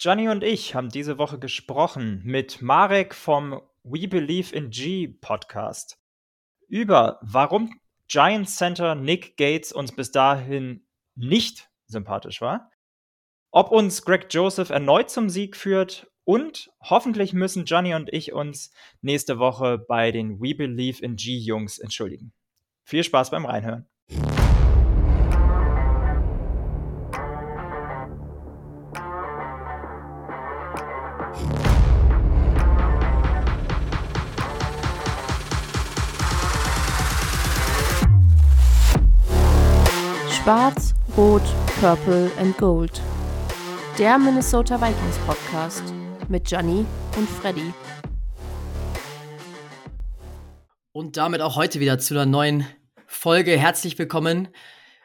Gianni und ich haben diese Woche gesprochen mit Marek vom We Believe in G Podcast über warum Giants Center Nick Gates uns bis dahin nicht sympathisch war, ob uns Greg Joseph erneut zum Sieg führt und hoffentlich müssen Johnny und ich uns nächste Woche bei den We Believe in G Jungs entschuldigen. Viel Spaß beim Reinhören. Schwarz, Rot, Purple and Gold. Der Minnesota Vikings Podcast mit Gianni und Freddy. Und damit auch heute wieder zu einer neuen Folge. Herzlich willkommen.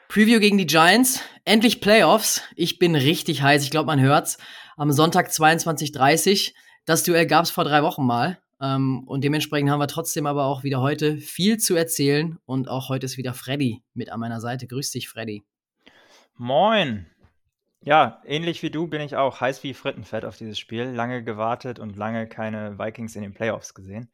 Preview gegen die Giants. Endlich Playoffs. Ich bin richtig heiß. Ich glaube, man hört's. Am Sonntag 22.30 Das Duell gab's vor drei Wochen mal. Ähm, und dementsprechend haben wir trotzdem aber auch wieder heute viel zu erzählen. Und auch heute ist wieder Freddy mit an meiner Seite. Grüß dich, Freddy. Moin. Ja, ähnlich wie du bin ich auch heiß wie Frittenfett auf dieses Spiel. Lange gewartet und lange keine Vikings in den Playoffs gesehen.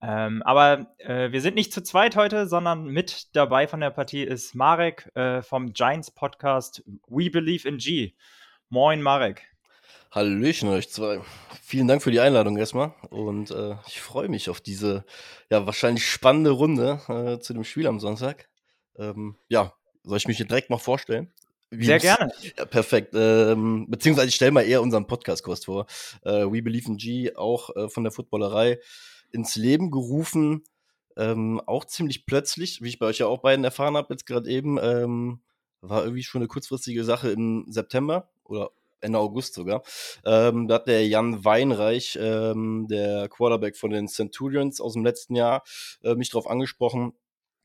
Ähm, aber äh, wir sind nicht zu zweit heute, sondern mit dabei von der Partie ist Marek äh, vom Giants Podcast We Believe in G. Moin, Marek. Hallöchen euch zwei. Vielen Dank für die Einladung erstmal und äh, ich freue mich auf diese ja wahrscheinlich spannende Runde äh, zu dem Spiel am Sonntag. Ähm, ja, soll ich mich hier direkt mal vorstellen? Wie Sehr gerne. Ja, perfekt. Ähm, beziehungsweise ich stelle mal eher unseren Podcast-Kurs vor. Äh, We Believe in G, auch äh, von der Footballerei ins Leben gerufen. Ähm, auch ziemlich plötzlich, wie ich bei euch ja auch beiden erfahren habe, jetzt gerade eben. Ähm, war irgendwie schon eine kurzfristige Sache im September oder Ende August sogar. Ähm, da hat der Jan Weinreich, ähm, der Quarterback von den Centurions aus dem letzten Jahr, äh, mich darauf angesprochen,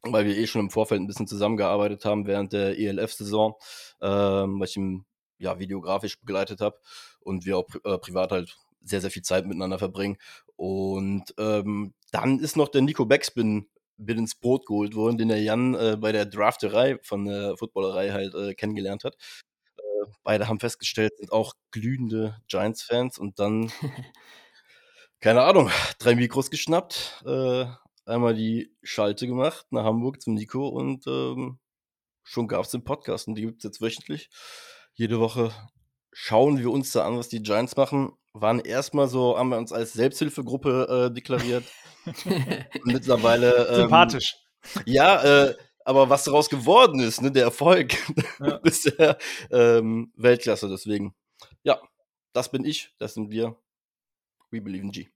weil wir eh schon im Vorfeld ein bisschen zusammengearbeitet haben während der ELF-Saison, ähm, weil ich ihn ja videografisch begleitet habe und wir auch pri äh, privat halt sehr, sehr viel Zeit miteinander verbringen. Und ähm, dann ist noch der Nico Backspin bin ins Boot geholt worden, den der Jan äh, bei der Drafterei von der Footballerei halt äh, kennengelernt hat beide haben festgestellt, sind auch glühende Giants-Fans und dann, keine Ahnung, drei Mikros geschnappt, äh, einmal die Schalte gemacht nach Hamburg zum Nico und ähm, schon gab es den Podcast und die gibt es jetzt wöchentlich. Jede Woche schauen wir uns da an, was die Giants machen. Waren erstmal so, haben wir uns als Selbsthilfegruppe äh, deklariert. mittlerweile. Ähm, Sympathisch. Ja, äh, aber was daraus geworden ist, ne, der Erfolg, ja. ist ja ähm, Weltklasse. Deswegen, ja, das bin ich, das sind wir. We believe in G.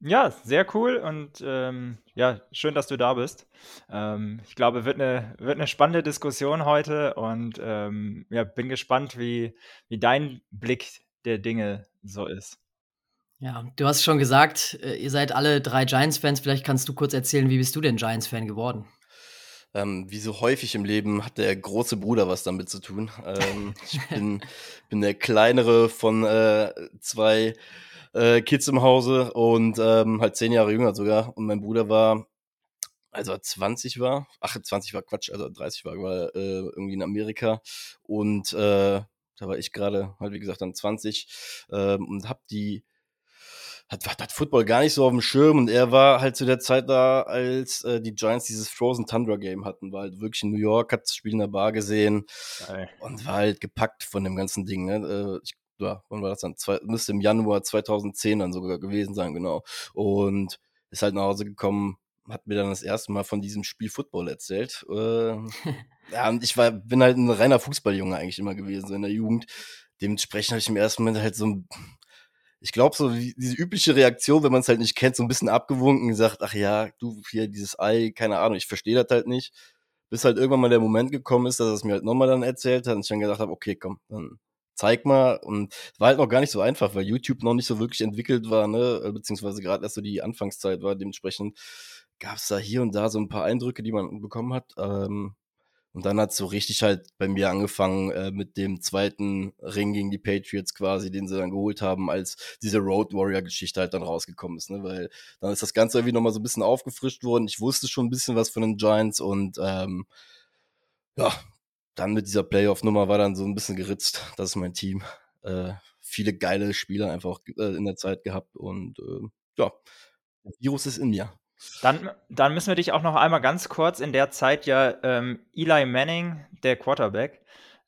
Ja, sehr cool und ähm, ja, schön, dass du da bist. Ähm, ich glaube, wird eine, wird eine spannende Diskussion heute und ähm, ja, bin gespannt, wie, wie dein Blick der Dinge so ist. Ja, du hast schon gesagt, äh, ihr seid alle drei Giants-Fans. Vielleicht kannst du kurz erzählen, wie bist du denn Giants-Fan geworden? Ähm, wie so häufig im Leben hat der große Bruder was damit zu tun. Ähm, ich bin, bin der kleinere von äh, zwei äh, Kids im Hause und ähm, halt zehn Jahre jünger sogar. Und mein Bruder war, also er 20 war, ach 20 war Quatsch, also 30 war, war äh, irgendwie in Amerika und äh, da war ich gerade halt wie gesagt dann 20 äh, und hab die hat, hat Football gar nicht so auf dem Schirm und er war halt zu der Zeit da, als äh, die Giants dieses Frozen Tundra Game hatten, war halt wirklich in New York, hat das Spiel in der Bar gesehen Geil. und war halt gepackt von dem ganzen Ding. Ne? Äh, ich, ja, wann war das dann? Zwei, müsste im Januar 2010 dann sogar gewesen sein, genau. Und ist halt nach Hause gekommen, hat mir dann das erste Mal von diesem Spiel Football erzählt. Äh, ja, und ich war, bin halt ein reiner Fußballjunge eigentlich immer gewesen, so in der Jugend. Dementsprechend habe ich im ersten Moment halt so ein ich glaube, so diese übliche Reaktion, wenn man es halt nicht kennt, so ein bisschen abgewunken, gesagt, ach ja, du hier dieses Ei, keine Ahnung, ich verstehe das halt nicht. Bis halt irgendwann mal der Moment gekommen ist, dass er es mir halt nochmal dann erzählt hat und ich dann gedacht habe, okay, komm, dann zeig mal. Und war halt noch gar nicht so einfach, weil YouTube noch nicht so wirklich entwickelt war, ne, beziehungsweise gerade erst so die Anfangszeit war. Dementsprechend gab es da hier und da so ein paar Eindrücke, die man bekommen hat. Ähm, und dann hat es so richtig halt bei mir angefangen äh, mit dem zweiten Ring gegen die Patriots quasi, den sie dann geholt haben, als diese Road Warrior-Geschichte halt dann rausgekommen ist. Ne? Weil dann ist das Ganze irgendwie nochmal so ein bisschen aufgefrischt worden. Ich wusste schon ein bisschen was von den Giants und ähm, ja, dann mit dieser Playoff-Nummer war dann so ein bisschen geritzt. Das ist mein Team. Äh, viele geile Spieler einfach äh, in der Zeit gehabt und äh, ja, das Virus ist in mir. Dann, dann müssen wir dich auch noch einmal ganz kurz in der Zeit ja ähm, Eli Manning, der Quarterback,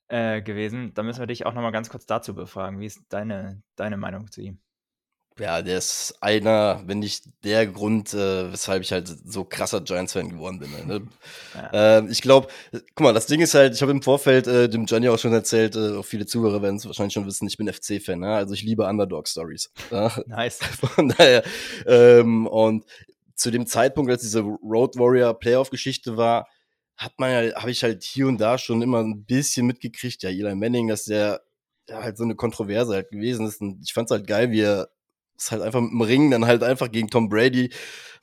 äh, gewesen. Da müssen wir dich auch noch mal ganz kurz dazu befragen. Wie ist deine, deine Meinung zu ihm? Ja, der ist einer, wenn nicht der Grund, äh, weshalb ich halt so krasser Giants-Fan geworden bin. Ne? Ja. Äh, ich glaube, guck mal, das Ding ist halt, ich habe im Vorfeld äh, dem Johnny auch schon erzählt, äh, auch viele Zuhörer werden es wahrscheinlich schon wissen, ich bin FC-Fan, ne? also ich liebe Underdog-Stories. Ja? Nice. Von daher, ähm, und zu dem Zeitpunkt, als diese Road Warrior Playoff-Geschichte war, hat man ja, habe ich halt hier und da schon immer ein bisschen mitgekriegt, ja, Eli Manning, dass der ja, halt so eine Kontroverse halt gewesen ist. Und ich fand's halt geil, wie er es halt einfach mit dem Ring dann halt einfach gegen Tom Brady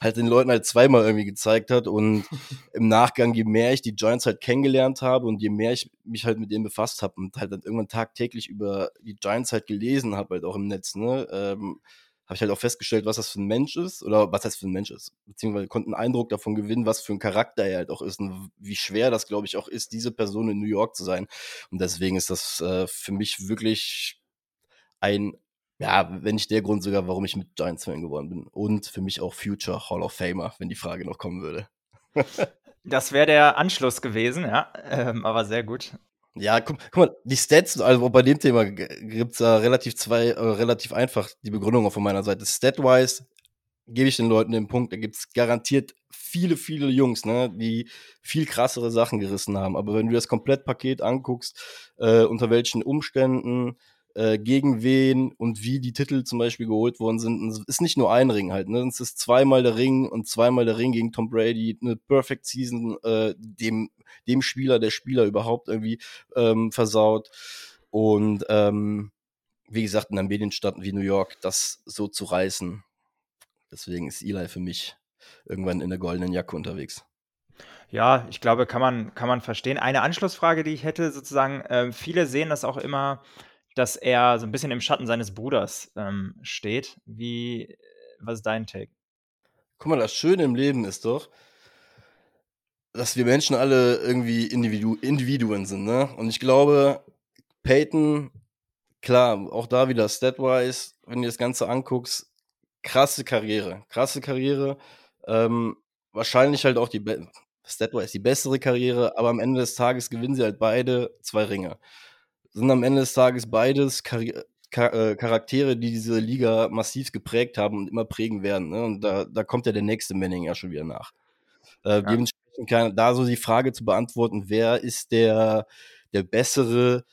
halt den Leuten halt zweimal irgendwie gezeigt hat. Und im Nachgang, je mehr ich die Giants halt kennengelernt habe und je mehr ich mich halt mit denen befasst habe und halt dann irgendwann tagtäglich über die Giants halt gelesen habe, halt auch im Netz, ne, ähm, habe ich halt auch festgestellt, was das für ein Mensch ist oder was das für ein Mensch ist. Beziehungsweise konnten einen Eindruck davon gewinnen, was für ein Charakter er halt auch ist und wie schwer das, glaube ich, auch ist, diese Person in New York zu sein. Und deswegen ist das äh, für mich wirklich ein, ja, wenn nicht der Grund sogar, warum ich mit Giants-Fan geworden bin. Und für mich auch Future Hall of Famer, wenn die Frage noch kommen würde. das wäre der Anschluss gewesen, ja, ähm, aber sehr gut. Ja, guck, guck, mal, die Stats, also bei dem Thema gibt's da relativ zwei, äh, relativ einfach die Begründung von meiner Seite. Stat-wise gebe ich den Leuten den Punkt, da gibt's garantiert viele, viele Jungs, ne, die viel krassere Sachen gerissen haben. Aber wenn du das Komplettpaket anguckst, äh, unter welchen Umständen, äh, gegen wen und wie die Titel zum Beispiel geholt worden sind. es ist nicht nur ein Ring halt, ne? Es ist zweimal der Ring und zweimal der Ring gegen Tom Brady, eine Perfect Season, äh, dem, dem Spieler, der Spieler überhaupt irgendwie ähm, versaut. Und ähm, wie gesagt, in einer Medienstadt wie New York, das so zu reißen. Deswegen ist Eli für mich irgendwann in der goldenen Jacke unterwegs. Ja, ich glaube, kann man, kann man verstehen. Eine Anschlussfrage, die ich hätte, sozusagen, äh, viele sehen das auch immer dass er so ein bisschen im Schatten seines Bruders ähm, steht. Wie, was ist dein Take? Guck mal, das Schöne im Leben ist doch, dass wir Menschen alle irgendwie Individu Individuen sind, ne? Und ich glaube, Peyton, klar, auch da wieder statwise, wenn du das Ganze anguckst, krasse Karriere, krasse Karriere, ähm, wahrscheinlich halt auch die, statwise die bessere Karriere, aber am Ende des Tages gewinnen sie halt beide zwei Ringe sind am Ende des Tages beides Char äh, Charaktere, die diese Liga massiv geprägt haben und immer prägen werden. Ne? Und da, da kommt ja der nächste Manning ja schon wieder nach. Äh, ja. Dementsprechend kann da so die Frage zu beantworten, wer ist der, der bessere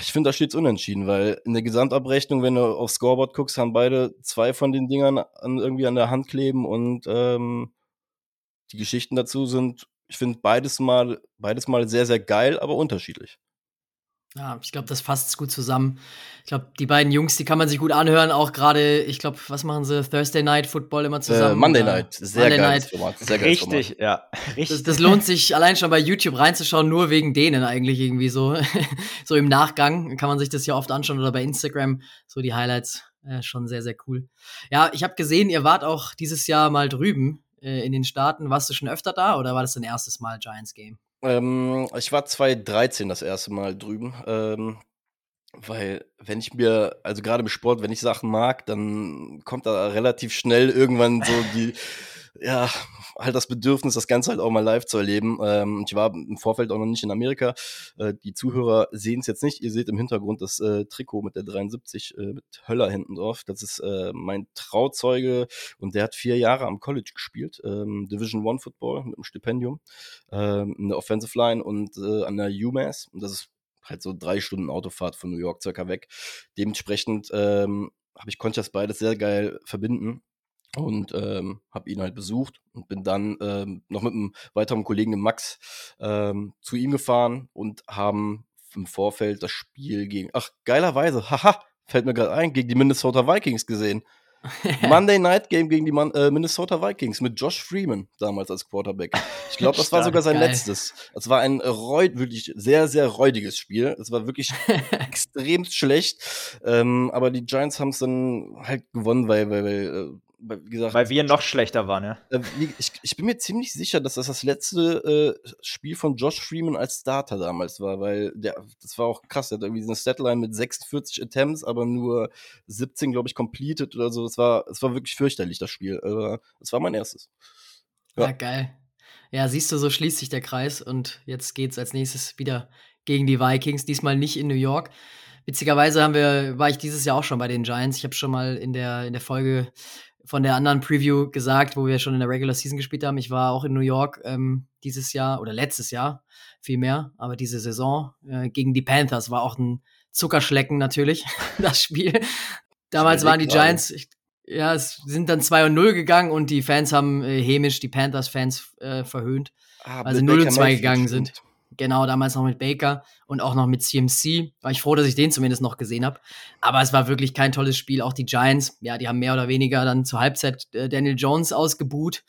ich finde, da steht es unentschieden, weil in der Gesamtabrechnung, wenn du aufs Scoreboard guckst, haben beide zwei von den Dingern an, irgendwie an der Hand kleben und ähm, die Geschichten dazu sind, ich finde beides mal, beides mal sehr, sehr geil, aber unterschiedlich. Ja, ich glaube, das fasst gut zusammen. Ich glaube, die beiden Jungs, die kann man sich gut anhören. Auch gerade, ich glaube, was machen sie? Thursday Night Football immer äh, zusammen? Äh, Monday Night. Sehr Monday Night. Format. Sehr Richtig, Format. ja. Richtig. Das, das, lohnt sich allein schon bei YouTube reinzuschauen, nur wegen denen eigentlich irgendwie so. so im Nachgang kann man sich das ja oft anschauen oder bei Instagram. So die Highlights. Äh, schon sehr, sehr cool. Ja, ich habe gesehen, ihr wart auch dieses Jahr mal drüben äh, in den Staaten. Warst du schon öfter da oder war das dein erstes Mal Giants Game? Ähm, ich war 2013 das erste Mal drüben. Ähm, weil, wenn ich mir, also gerade im Sport, wenn ich Sachen mag, dann kommt da relativ schnell irgendwann so die, ja, halt das Bedürfnis, das Ganze halt auch mal live zu erleben. Ähm, ich war im Vorfeld auch noch nicht in Amerika. Äh, die Zuhörer sehen es jetzt nicht. Ihr seht im Hintergrund das äh, Trikot mit der 73 äh, mit Höller hinten drauf. Das ist äh, mein Trauzeuge und der hat vier Jahre am College gespielt. Ähm, Division One Football mit einem Stipendium ähm, in der Offensive Line und äh, an der UMass. Und das ist halt so drei Stunden Autofahrt von New York circa weg. Dementsprechend ähm, habe ich konnte das beides sehr geil verbinden und ähm, habe ihn halt besucht und bin dann ähm, noch mit einem weiteren Kollegen, dem Max, ähm, zu ihm gefahren und haben im Vorfeld das Spiel gegen, ach geilerweise, haha, fällt mir gerade ein, gegen die Minnesota Vikings gesehen. Monday Night Game gegen die Man äh, Minnesota Vikings mit Josh Freeman damals als Quarterback. Ich glaube, das war sogar sein Geil. letztes. Es war ein reut, wirklich sehr, sehr räudiges Spiel. Es war wirklich extrem schlecht. Ähm, aber die Giants haben es dann halt gewonnen, weil, weil, weil äh, wie gesagt, weil wir noch schlechter waren, ja. Ich, ich, bin mir ziemlich sicher, dass das das letzte äh, Spiel von Josh Freeman als Starter damals war, weil der, das war auch krass. Der hat irgendwie eine Statline mit 46 Attempts, aber nur 17, glaube ich, completed oder so. Es war, es war wirklich fürchterlich, das Spiel. Aber es war mein erstes. Ja. ja, geil. Ja, siehst du, so schließt sich der Kreis und jetzt geht's als nächstes wieder gegen die Vikings, diesmal nicht in New York. Witzigerweise haben wir, war ich dieses Jahr auch schon bei den Giants. Ich habe schon mal in der, in der Folge von der anderen Preview gesagt, wo wir schon in der Regular Season gespielt haben. Ich war auch in New York ähm, dieses Jahr oder letztes Jahr vielmehr, aber diese Saison äh, gegen die Panthers war auch ein Zuckerschlecken natürlich, das Spiel. Damals waren die Giants, ich, ja, es sind dann 2 und 0 gegangen und die Fans haben äh, hämisch die Panthers-Fans äh, verhöhnt, ah, weil sie 0 und 2 gegangen sind. Genau, damals noch mit Baker und auch noch mit CMC. War ich froh, dass ich den zumindest noch gesehen habe. Aber es war wirklich kein tolles Spiel. Auch die Giants, ja, die haben mehr oder weniger dann zur Halbzeit äh, Daniel Jones ausgebuht.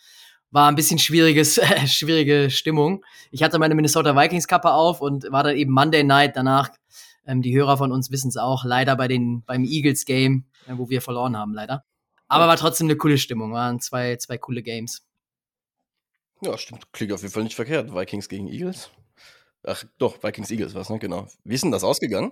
War ein bisschen schwieriges, äh, schwierige Stimmung. Ich hatte meine Minnesota Vikings Kappe auf und war dann eben Monday Night danach. Ähm, die Hörer von uns wissen es auch. Leider bei den, beim Eagles Game, äh, wo wir verloren haben, leider. Aber war trotzdem eine coole Stimmung. Waren zwei, zwei coole Games. Ja, stimmt. Klingt auf jeden Fall nicht verkehrt. Vikings gegen Eagles. Ach doch, Vikings Eagles was, ne? Genau. Wie ist denn das ausgegangen?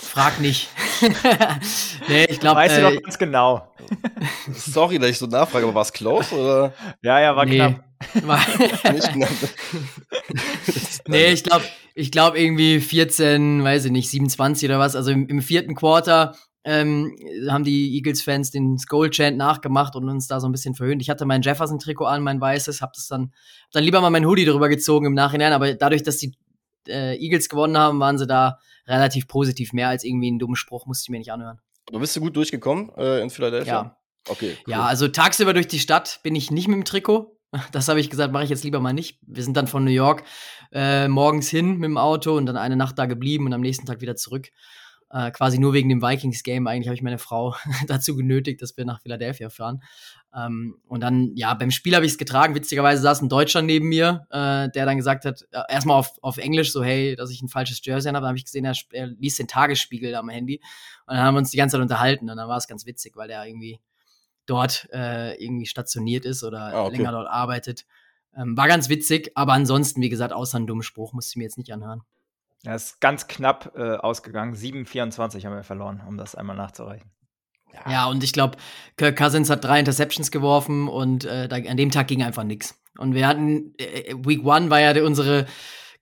Frag nicht. nee, ich glaube. Weißt äh, du doch ganz genau. Sorry, dass ich so nachfrage, aber war es close oder? Ja, ja, war nee. knapp. War nicht knapp. nee, ich glaube, ich glaube irgendwie 14, weiß ich nicht, 27 oder was. Also im, im vierten Quarter ähm, haben die Eagles-Fans den Skull-Chant nachgemacht und uns da so ein bisschen verhöhnt. Ich hatte mein Jefferson-Trikot an, mein weißes, hab das dann, hab dann lieber mal mein Hoodie drüber gezogen im Nachhinein, aber dadurch, dass die äh, Eagles gewonnen haben, waren sie da relativ positiv. Mehr als irgendwie einen dummen Spruch musste ich mir nicht anhören. Aber bist du gut durchgekommen äh, in Philadelphia? Ja. Okay. Cool. Ja, also tagsüber durch die Stadt bin ich nicht mit dem Trikot. Das habe ich gesagt, mache ich jetzt lieber mal nicht. Wir sind dann von New York äh, morgens hin mit dem Auto und dann eine Nacht da geblieben und am nächsten Tag wieder zurück. Äh, quasi nur wegen dem Vikings-Game. Eigentlich habe ich meine Frau dazu genötigt, dass wir nach Philadelphia fahren. Ähm, und dann, ja, beim Spiel habe ich es getragen. Witzigerweise saß ein Deutscher neben mir, äh, der dann gesagt hat, äh, erstmal auf, auf Englisch, so, hey, dass ich ein falsches Jersey habe. Dann habe ich gesehen, er, er liest den Tagesspiegel am Handy. Und dann haben wir uns die ganze Zeit unterhalten. Und dann war es ganz witzig, weil der irgendwie dort äh, irgendwie stationiert ist oder ah, okay. länger dort arbeitet. Ähm, war ganz witzig, aber ansonsten, wie gesagt, außer einen dummen Spruch musste ich mir jetzt nicht anhören. Ja, ist ganz knapp äh, ausgegangen. 7-24 haben wir verloren, um das einmal nachzureichen. Ja, ja und ich glaube, Kirk Cousins hat drei Interceptions geworfen und äh, da, an dem Tag ging einfach nichts. Und wir hatten, äh, äh, Week One war ja unsere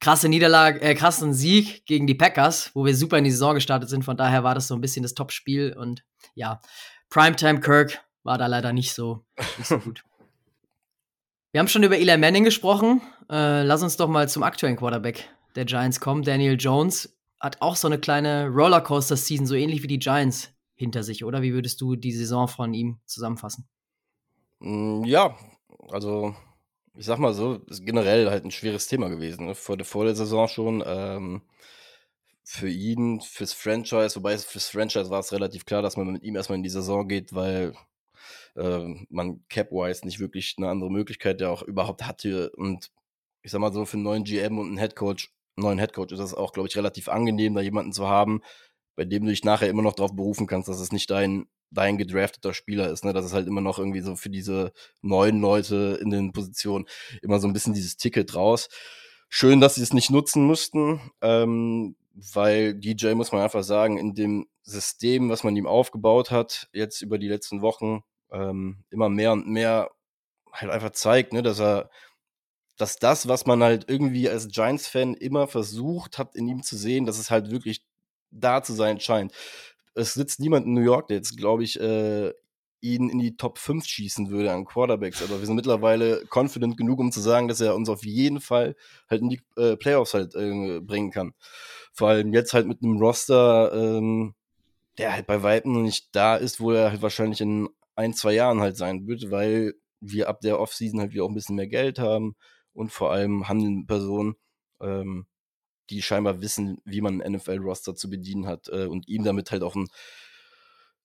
krasse Niederlage, äh, krassen Sieg gegen die Packers, wo wir super in die Saison gestartet sind. Von daher war das so ein bisschen das Top-Spiel und ja, Primetime Kirk war da leider nicht so, nicht so gut. Wir haben schon über Eli Manning gesprochen. Äh, lass uns doch mal zum aktuellen Quarterback der Giants kommen. Daniel Jones hat auch so eine kleine Rollercoaster-Season, so ähnlich wie die Giants hinter sich, oder? Wie würdest du die Saison von ihm zusammenfassen? Mm, ja, also ich sag mal so, ist generell halt ein schweres Thema gewesen. Ne? Vor, der, vor der Saison schon. Ähm, für ihn, fürs Franchise, wobei fürs Franchise war es relativ klar, dass man mit ihm erstmal in die Saison geht, weil äh, man cap-wise nicht wirklich eine andere Möglichkeit ja auch überhaupt hatte. Und ich sag mal so, für einen neuen GM und einen Headcoach neuen Headcoach ist es auch, glaube ich, relativ angenehm, da jemanden zu haben, bei dem du dich nachher immer noch darauf berufen kannst, dass es nicht dein, dein gedrafteter Spieler ist, ne? Dass es halt immer noch irgendwie so für diese neuen Leute in den Positionen immer so ein bisschen dieses Ticket raus. Schön, dass sie es nicht nutzen mussten, ähm, weil DJ, muss man einfach sagen, in dem System, was man ihm aufgebaut hat, jetzt über die letzten Wochen, ähm, immer mehr und mehr halt einfach zeigt, ne, dass er dass das, was man halt irgendwie als Giants-Fan immer versucht hat, in ihm zu sehen, dass es halt wirklich da zu sein scheint. Es sitzt niemand in New York, der jetzt, glaube ich, äh, ihn in die Top 5 schießen würde an Quarterbacks, aber wir sind mittlerweile confident genug, um zu sagen, dass er uns auf jeden Fall halt in die äh, Playoffs halt äh, bringen kann. Vor allem jetzt halt mit einem Roster, ähm, der halt bei Weitem noch nicht da ist, wo er halt wahrscheinlich in ein, zwei Jahren halt sein wird, weil wir ab der Offseason halt wieder auch ein bisschen mehr Geld haben und vor allem handeln Personen, ähm, die scheinbar wissen, wie man einen NFL-Roster zu bedienen hat äh, und ihm damit halt auch einen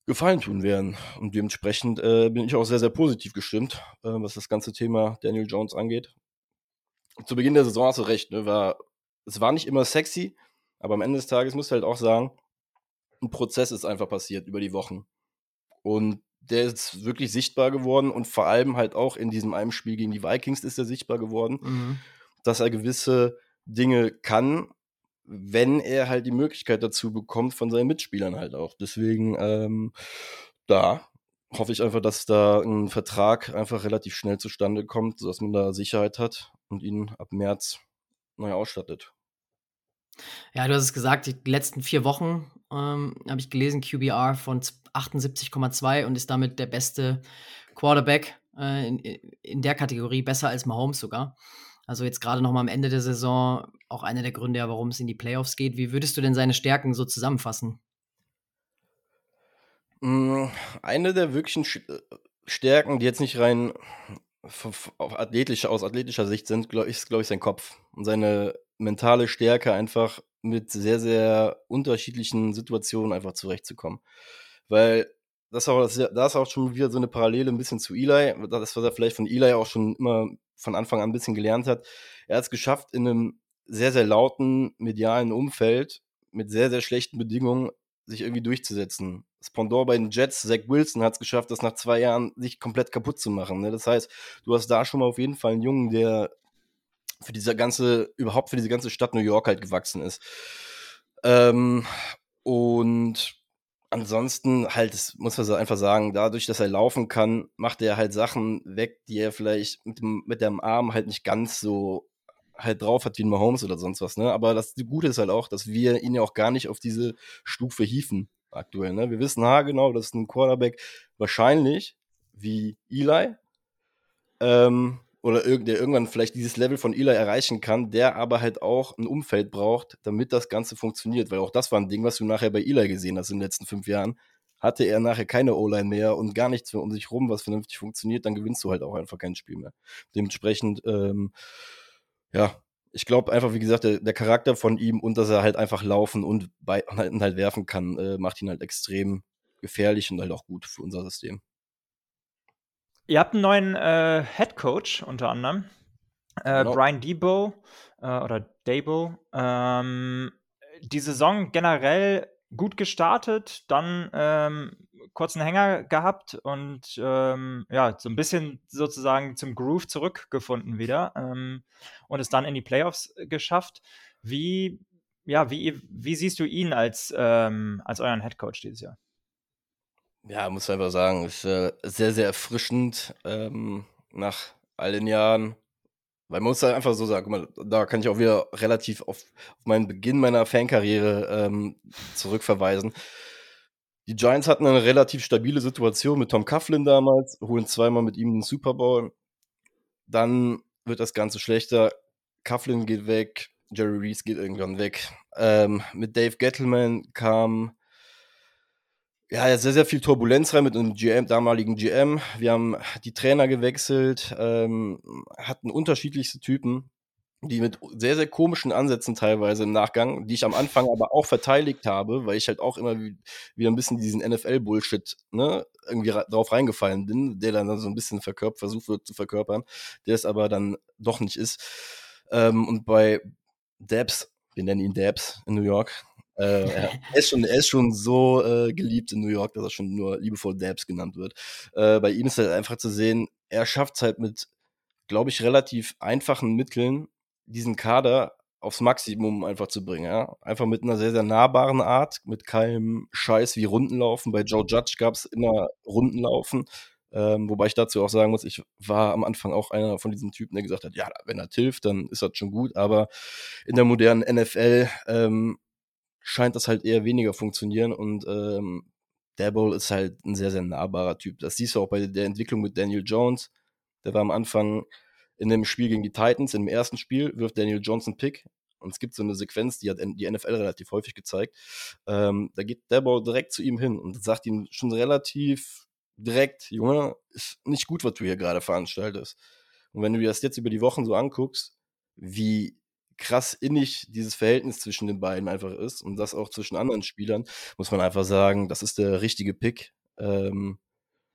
Gefallen tun werden. Und dementsprechend äh, bin ich auch sehr, sehr positiv gestimmt, äh, was das ganze Thema Daniel Jones angeht. Zu Beginn der Saison hast du recht, ne, war, es war nicht immer sexy, aber am Ende des Tages musst du halt auch sagen, ein Prozess ist einfach passiert über die Wochen. Und der ist wirklich sichtbar geworden und vor allem halt auch in diesem einen Spiel gegen die Vikings ist er sichtbar geworden, mhm. dass er gewisse Dinge kann, wenn er halt die Möglichkeit dazu bekommt von seinen Mitspielern halt auch. Deswegen, ähm, da hoffe ich einfach, dass da ein Vertrag einfach relativ schnell zustande kommt, sodass man da Sicherheit hat und ihn ab März neu ausstattet. Ja, du hast es gesagt, die letzten vier Wochen ähm, habe ich gelesen, QBR von 78,2 und ist damit der beste Quarterback äh, in, in der Kategorie, besser als Mahomes sogar. Also jetzt gerade noch mal am Ende der Saison auch einer der Gründe, warum es in die Playoffs geht. Wie würdest du denn seine Stärken so zusammenfassen? Hm, eine der wirklichen äh, Stärken, die jetzt nicht rein auf athletischer, aus athletischer Sicht sind, ist, glaube ich, sein Kopf und seine mentale Stärke, einfach mit sehr, sehr unterschiedlichen Situationen einfach zurechtzukommen. Weil das auch, da ist auch schon wieder so eine Parallele ein bisschen zu Eli, das, was er vielleicht von Eli auch schon immer von Anfang an ein bisschen gelernt hat. Er hat es geschafft, in einem sehr, sehr lauten medialen Umfeld mit sehr, sehr schlechten Bedingungen sich irgendwie durchzusetzen. Das Pendant bei den Jets, Zach Wilson hat es geschafft, das nach zwei Jahren sich komplett kaputt zu machen. Ne? Das heißt, du hast da schon mal auf jeden Fall einen Jungen, der für diese ganze, überhaupt für diese ganze Stadt New York halt gewachsen ist. Ähm, und ansonsten halt, muss man einfach sagen, dadurch, dass er laufen kann, macht er halt Sachen weg, die er vielleicht mit dem, mit dem Arm halt nicht ganz so halt drauf hat wie ein Mahomes oder sonst was, ne? Aber das Gute ist halt auch, dass wir ihn ja auch gar nicht auf diese Stufe hieven aktuell, ne? Wir wissen ha genau, das ist ein Quarterback wahrscheinlich wie Eli, ähm, oder der irgendwann vielleicht dieses Level von Eli erreichen kann, der aber halt auch ein Umfeld braucht, damit das Ganze funktioniert. Weil auch das war ein Ding, was du nachher bei Eli gesehen hast in den letzten fünf Jahren. Hatte er nachher keine O-Line mehr und gar nichts mehr um sich rum, was vernünftig funktioniert, dann gewinnst du halt auch einfach kein Spiel mehr. Dementsprechend, ähm, ja, ich glaube einfach, wie gesagt, der, der, Charakter von ihm und dass er halt einfach laufen und, bei, und halt, halt werfen kann, äh, macht ihn halt extrem gefährlich und halt auch gut für unser System. Ihr habt einen neuen äh, Head Coach unter anderem, äh, genau. Brian Debo äh, oder Debo. Ähm, die Saison generell gut gestartet, dann ähm, kurzen Hänger gehabt und ähm, ja, so ein bisschen sozusagen zum Groove zurückgefunden wieder ähm, und es dann in die Playoffs geschafft. Wie, ja, wie, wie siehst du ihn als, ähm, als euren Head Coach dieses Jahr? Ja, muss einfach sagen, ist äh, sehr, sehr erfrischend ähm, nach all den Jahren. Weil man muss halt einfach so sagen, da kann ich auch wieder relativ auf, auf meinen Beginn meiner Fankarriere ähm, zurückverweisen. Die Giants hatten eine relativ stabile Situation mit Tom Coughlin damals, holen zweimal mit ihm den Super Bowl. Dann wird das Ganze schlechter. Coughlin geht weg, Jerry Reese geht irgendwann weg. Ähm, mit Dave Gettleman kam ja, sehr, sehr viel Turbulenz rein mit einem GM, damaligen GM. Wir haben die Trainer gewechselt, ähm, hatten unterschiedlichste Typen, die mit sehr, sehr komischen Ansätzen teilweise im Nachgang, die ich am Anfang aber auch verteidigt habe, weil ich halt auch immer wieder ein bisschen diesen NFL-Bullshit ne, irgendwie drauf reingefallen bin, der dann so ein bisschen verkörpert, versucht wird zu verkörpern, der es aber dann doch nicht ist. Ähm, und bei Dabs, wir nennen ihn Dabs in New York, äh, er, ist schon, er ist schon so äh, geliebt in New York, dass er schon nur liebevoll Dabs genannt wird. Äh, bei ihm ist halt einfach zu sehen, er schafft es halt mit, glaube ich, relativ einfachen Mitteln, diesen Kader aufs Maximum einfach zu bringen. Ja? Einfach mit einer sehr, sehr nahbaren Art, mit keinem Scheiß wie Rundenlaufen. Bei Joe Judge gab es immer Rundenlaufen. Ähm, wobei ich dazu auch sagen muss, ich war am Anfang auch einer von diesen Typen, der gesagt hat, ja, wenn er hilft, dann ist das schon gut. Aber in der modernen NFL ähm, scheint das halt eher weniger funktionieren und ähm, Dabo ist halt ein sehr, sehr nahbarer Typ. Das siehst du auch bei der Entwicklung mit Daniel Jones. Der war am Anfang in dem Spiel gegen die Titans, im ersten Spiel, wirft Daniel Jones einen Pick. Und es gibt so eine Sequenz, die hat die NFL relativ häufig gezeigt. Ähm, da geht Dabo direkt zu ihm hin und sagt ihm schon relativ direkt, Junge, ist nicht gut, was du hier gerade veranstaltest. Und wenn du dir das jetzt über die Wochen so anguckst, wie krass innig dieses Verhältnis zwischen den beiden einfach ist und das auch zwischen anderen Spielern, muss man einfach sagen, das ist der richtige Pick ähm,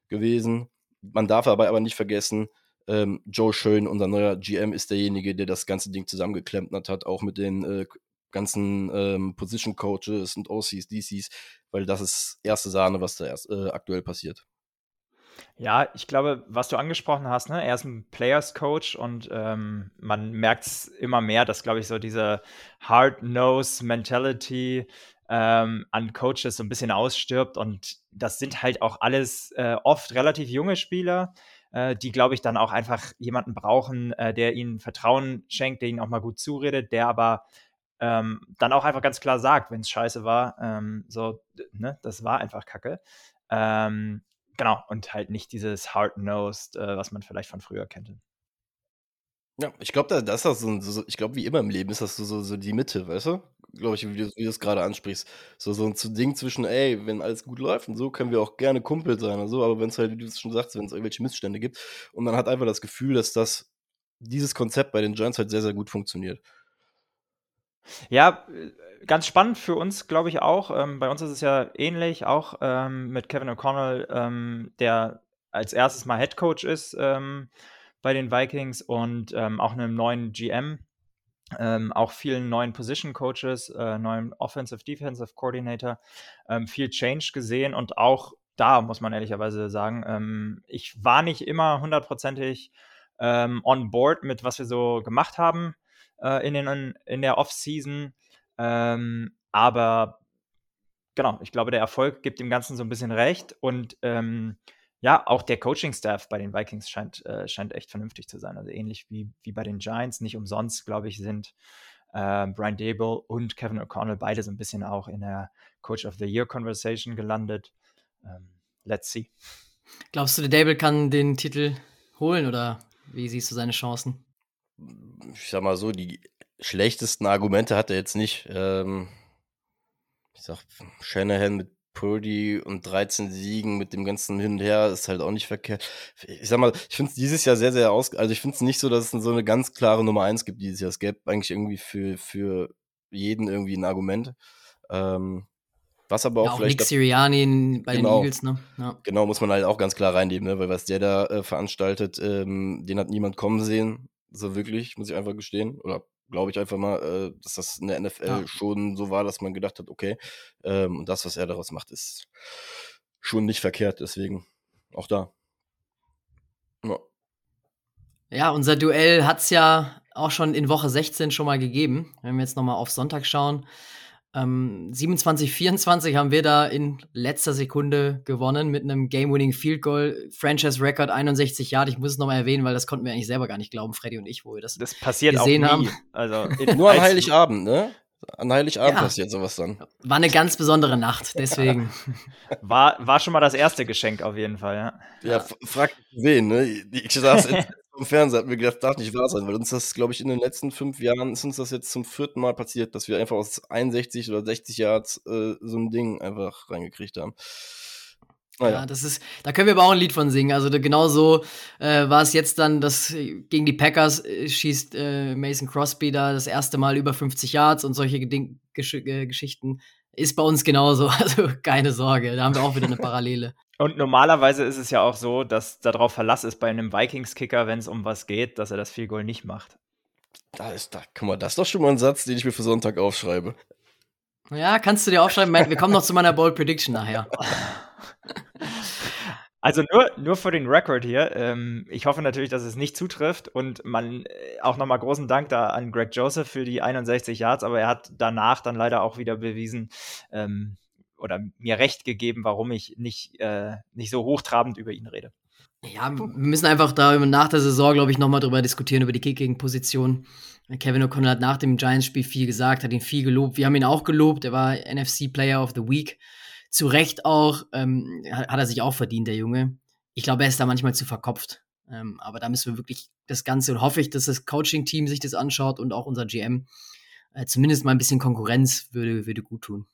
gewesen. Man darf aber, aber nicht vergessen, ähm, Joe Schön, unser neuer GM, ist derjenige, der das ganze Ding zusammengeklempert hat, auch mit den äh, ganzen ähm, Position Coaches und OCs, DCs, weil das ist erste Sahne, was da erst, äh, aktuell passiert. Ja, ich glaube, was du angesprochen hast, ne, er ist ein Players Coach und ähm, man merkt es immer mehr, dass, glaube ich, so diese Hard-Nose-Mentality ähm, an Coaches so ein bisschen ausstirbt und das sind halt auch alles äh, oft relativ junge Spieler, äh, die, glaube ich, dann auch einfach jemanden brauchen, äh, der ihnen Vertrauen schenkt, der ihnen auch mal gut zuredet, der aber ähm, dann auch einfach ganz klar sagt, wenn es scheiße war, ähm, so, ne, das war einfach Kacke. Ähm, genau, und halt nicht dieses Hard-Nosed, äh, was man vielleicht von früher kennt. Ja, ich glaube, da, das ist so, so, ich glaube, wie immer im Leben ist das so, so, so die Mitte, weißt du? Glaube ich, wie du, wie es gerade ansprichst. So, so ein Ding zwischen, ey, wenn alles gut läuft und so, können wir auch gerne Kumpel sein und so, aber wenn es halt, wie du es schon sagst, wenn es irgendwelche Missstände gibt und man hat einfach das Gefühl, dass das, dieses Konzept bei den Giants halt sehr, sehr gut funktioniert. Ja, ganz spannend für uns, glaube ich auch. Ähm, bei uns ist es ja ähnlich, auch ähm, mit Kevin O'Connell, ähm, der als erstes mal Head Coach ist ähm, bei den Vikings und ähm, auch einem neuen GM, ähm, auch vielen neuen Position Coaches, äh, neuen Offensive Defensive Coordinator, viel Change gesehen und auch da muss man ehrlicherweise sagen, ich war nicht immer hundertprozentig on board mit was wir so gemacht haben äh, in, den, in der Off-Season. Ähm, aber genau, ich glaube, der Erfolg gibt dem Ganzen so ein bisschen recht. Und ähm, ja, auch der Coaching-Staff bei den Vikings scheint, äh, scheint echt vernünftig zu sein. Also ähnlich wie, wie bei den Giants. Nicht umsonst, glaube ich, sind äh, Brian Dable und Kevin O'Connell beide so ein bisschen auch in der Coach of the Year Conversation gelandet. Ähm, let's see. Glaubst du, der Dable kann den Titel holen oder wie siehst du seine Chancen? Ich sag mal so, die schlechtesten Argumente hat er jetzt nicht. Ähm, ich sag, Shanahan mit Purdy und 13 Siegen mit dem ganzen Hin und Her ist halt auch nicht verkehrt. Ich sag mal, ich finde es dieses Jahr sehr, sehr aus. Also ich finde es nicht so, dass es so eine ganz klare Nummer 1 gibt dieses Jahr. Es gäbe eigentlich irgendwie für, für jeden irgendwie ein Argument. Ähm, was aber auch, ja, auch vielleicht. Nick Sirianni bei genau, den Eagles, ne? Ja. Genau, muss man halt auch ganz klar reinnehmen, ne? Weil was der da äh, veranstaltet, ähm, den hat niemand kommen sehen. So wirklich, muss ich einfach gestehen. Oder glaube ich einfach mal, äh, dass das in der NFL ja. schon so war, dass man gedacht hat, okay, ähm, und das, was er daraus macht, ist schon nicht verkehrt. Deswegen auch da. Ja, ja unser Duell hat es ja auch schon in Woche 16 schon mal gegeben. Wenn wir jetzt nochmal auf Sonntag schauen, ähm, 27, 24 haben wir da in letzter Sekunde gewonnen mit einem Game-Winning Field Goal, Franchise Record 61 Jahre. Ich muss es nochmal erwähnen, weil das konnten wir eigentlich selber gar nicht glauben, Freddy und ich, wo wir das, das passiert gesehen auch nie. haben. Also nur an Heiligabend, ne? An Heiligabend ja. passiert sowas dann. War eine ganz besondere Nacht, deswegen. war, war schon mal das erste Geschenk auf jeden Fall, ja. Ja, frag wen, ne? Ich saß vom Fernseher, hab mir gedacht, darf nicht wahr sein, weil uns das, glaube ich, in den letzten fünf Jahren ist uns das jetzt zum vierten Mal passiert, dass wir einfach aus 61 oder 60 Yards äh, so ein Ding einfach reingekriegt haben. Naja. Ja, das ist, da können wir aber auch ein Lied von singen. Also genau so äh, war es jetzt dann, dass gegen die Packers äh, schießt äh, Mason Crosby da das erste Mal über 50 Yards und solche Geding Gesch äh, Geschichten ist bei uns genauso. Also keine Sorge, da haben wir auch wieder eine Parallele. Und normalerweise ist es ja auch so, dass darauf Verlass ist bei einem Vikings-Kicker, wenn es um was geht, dass er das Field Goal nicht macht. Da ist da, guck mal, das ist doch schon mal ein Satz, den ich mir für Sonntag aufschreibe. Ja, kannst du dir aufschreiben. Wir kommen noch zu meiner Bold Prediction nachher. Also nur, nur für den Record hier. Ähm, ich hoffe natürlich, dass es nicht zutrifft und man äh, auch nochmal großen Dank da an Greg Joseph für die 61 Yards, aber er hat danach dann leider auch wieder bewiesen ähm, oder mir recht gegeben, warum ich nicht, äh, nicht so hochtrabend über ihn rede. Ja, wir müssen einfach da nach der Saison, glaube ich, nochmal drüber diskutieren, über die Kicking-Position. Kevin O'Connell hat nach dem Giants-Spiel viel gesagt, hat ihn viel gelobt. Wir haben ihn auch gelobt. Er war NFC Player of the Week zu Recht auch, ähm, hat, er sich auch verdient, der Junge. Ich glaube, er ist da manchmal zu verkopft. Ähm, aber da müssen wir wirklich das Ganze und hoffe ich, dass das Coaching-Team sich das anschaut und auch unser GM. Äh, zumindest mal ein bisschen Konkurrenz würde, würde gut tun.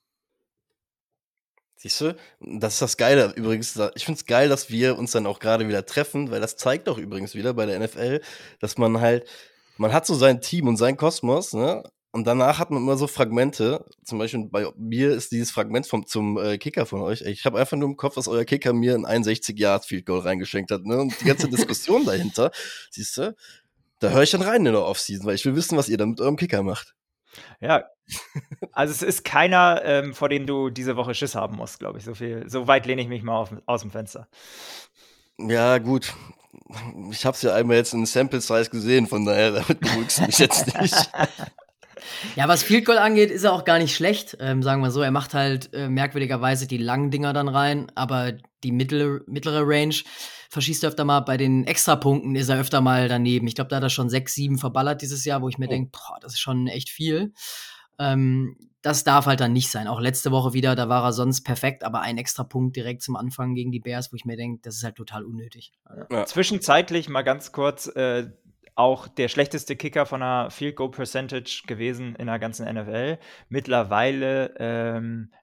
Siehst du, das ist das Geile übrigens. Ich finde es geil, dass wir uns dann auch gerade wieder treffen, weil das zeigt doch übrigens wieder bei der NFL, dass man halt, man hat so sein Team und sein Kosmos, ne? Und danach hat man immer so Fragmente. Zum Beispiel bei mir ist dieses Fragment vom, zum äh, Kicker von euch. Ich habe einfach nur im Kopf, dass euer Kicker mir ein 61 Yard Field Goal reingeschenkt hat. Ne? Und die ganze Diskussion dahinter, siehst du, da höre ich dann rein in der Offseason, weil ich will wissen, was ihr dann mit eurem Kicker macht. Ja, also es ist keiner, ähm, vor dem du diese Woche Schiss haben musst, glaube ich. So viel, so weit lehne ich mich mal auf, aus dem Fenster. Ja, gut. Ich habe es ja einmal jetzt in Sample Size gesehen, von daher damit beruhigst mich jetzt nicht. Ja, was Field Goal angeht, ist er auch gar nicht schlecht. Ähm, sagen wir so, er macht halt äh, merkwürdigerweise die langen Dinger dann rein, aber die mittlere, mittlere Range verschießt er öfter mal. Bei den Extrapunkten ist er öfter mal daneben. Ich glaube, da hat er schon sechs, sieben verballert dieses Jahr, wo ich mir oh. denke, das ist schon echt viel. Ähm, das darf halt dann nicht sein. Auch letzte Woche wieder, da war er sonst perfekt, aber ein extra Punkt direkt zum Anfang gegen die Bears, wo ich mir denke, das ist halt total unnötig. Ja. Zwischenzeitlich mal ganz kurz, äh, auch der schlechteste Kicker von einer Field Goal Percentage gewesen in der ganzen NFL. Mittlerweile ähm,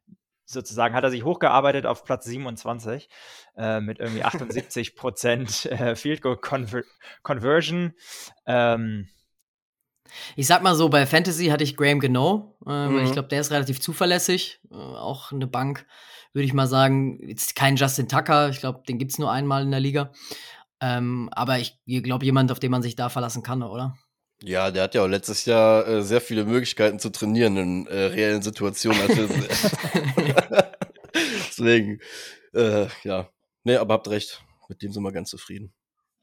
sozusagen hat er sich hochgearbeitet auf Platz 27 äh, mit irgendwie 78 Prozent äh, Field Goal Conver Conversion. Ähm, ich sag mal so, bei Fantasy hatte ich Graham Gano, äh, mhm. ich glaube, der ist relativ zuverlässig. Äh, auch eine Bank, würde ich mal sagen. Jetzt kein Justin Tucker, ich glaube, den gibt es nur einmal in der Liga. Ähm, aber ich glaube, jemand, auf den man sich da verlassen kann, oder? Ja, der hat ja auch letztes Jahr äh, sehr viele Möglichkeiten zu trainieren in äh, reellen Situationen. Deswegen, äh, ja. Nee, aber habt recht. Mit dem sind wir ganz zufrieden.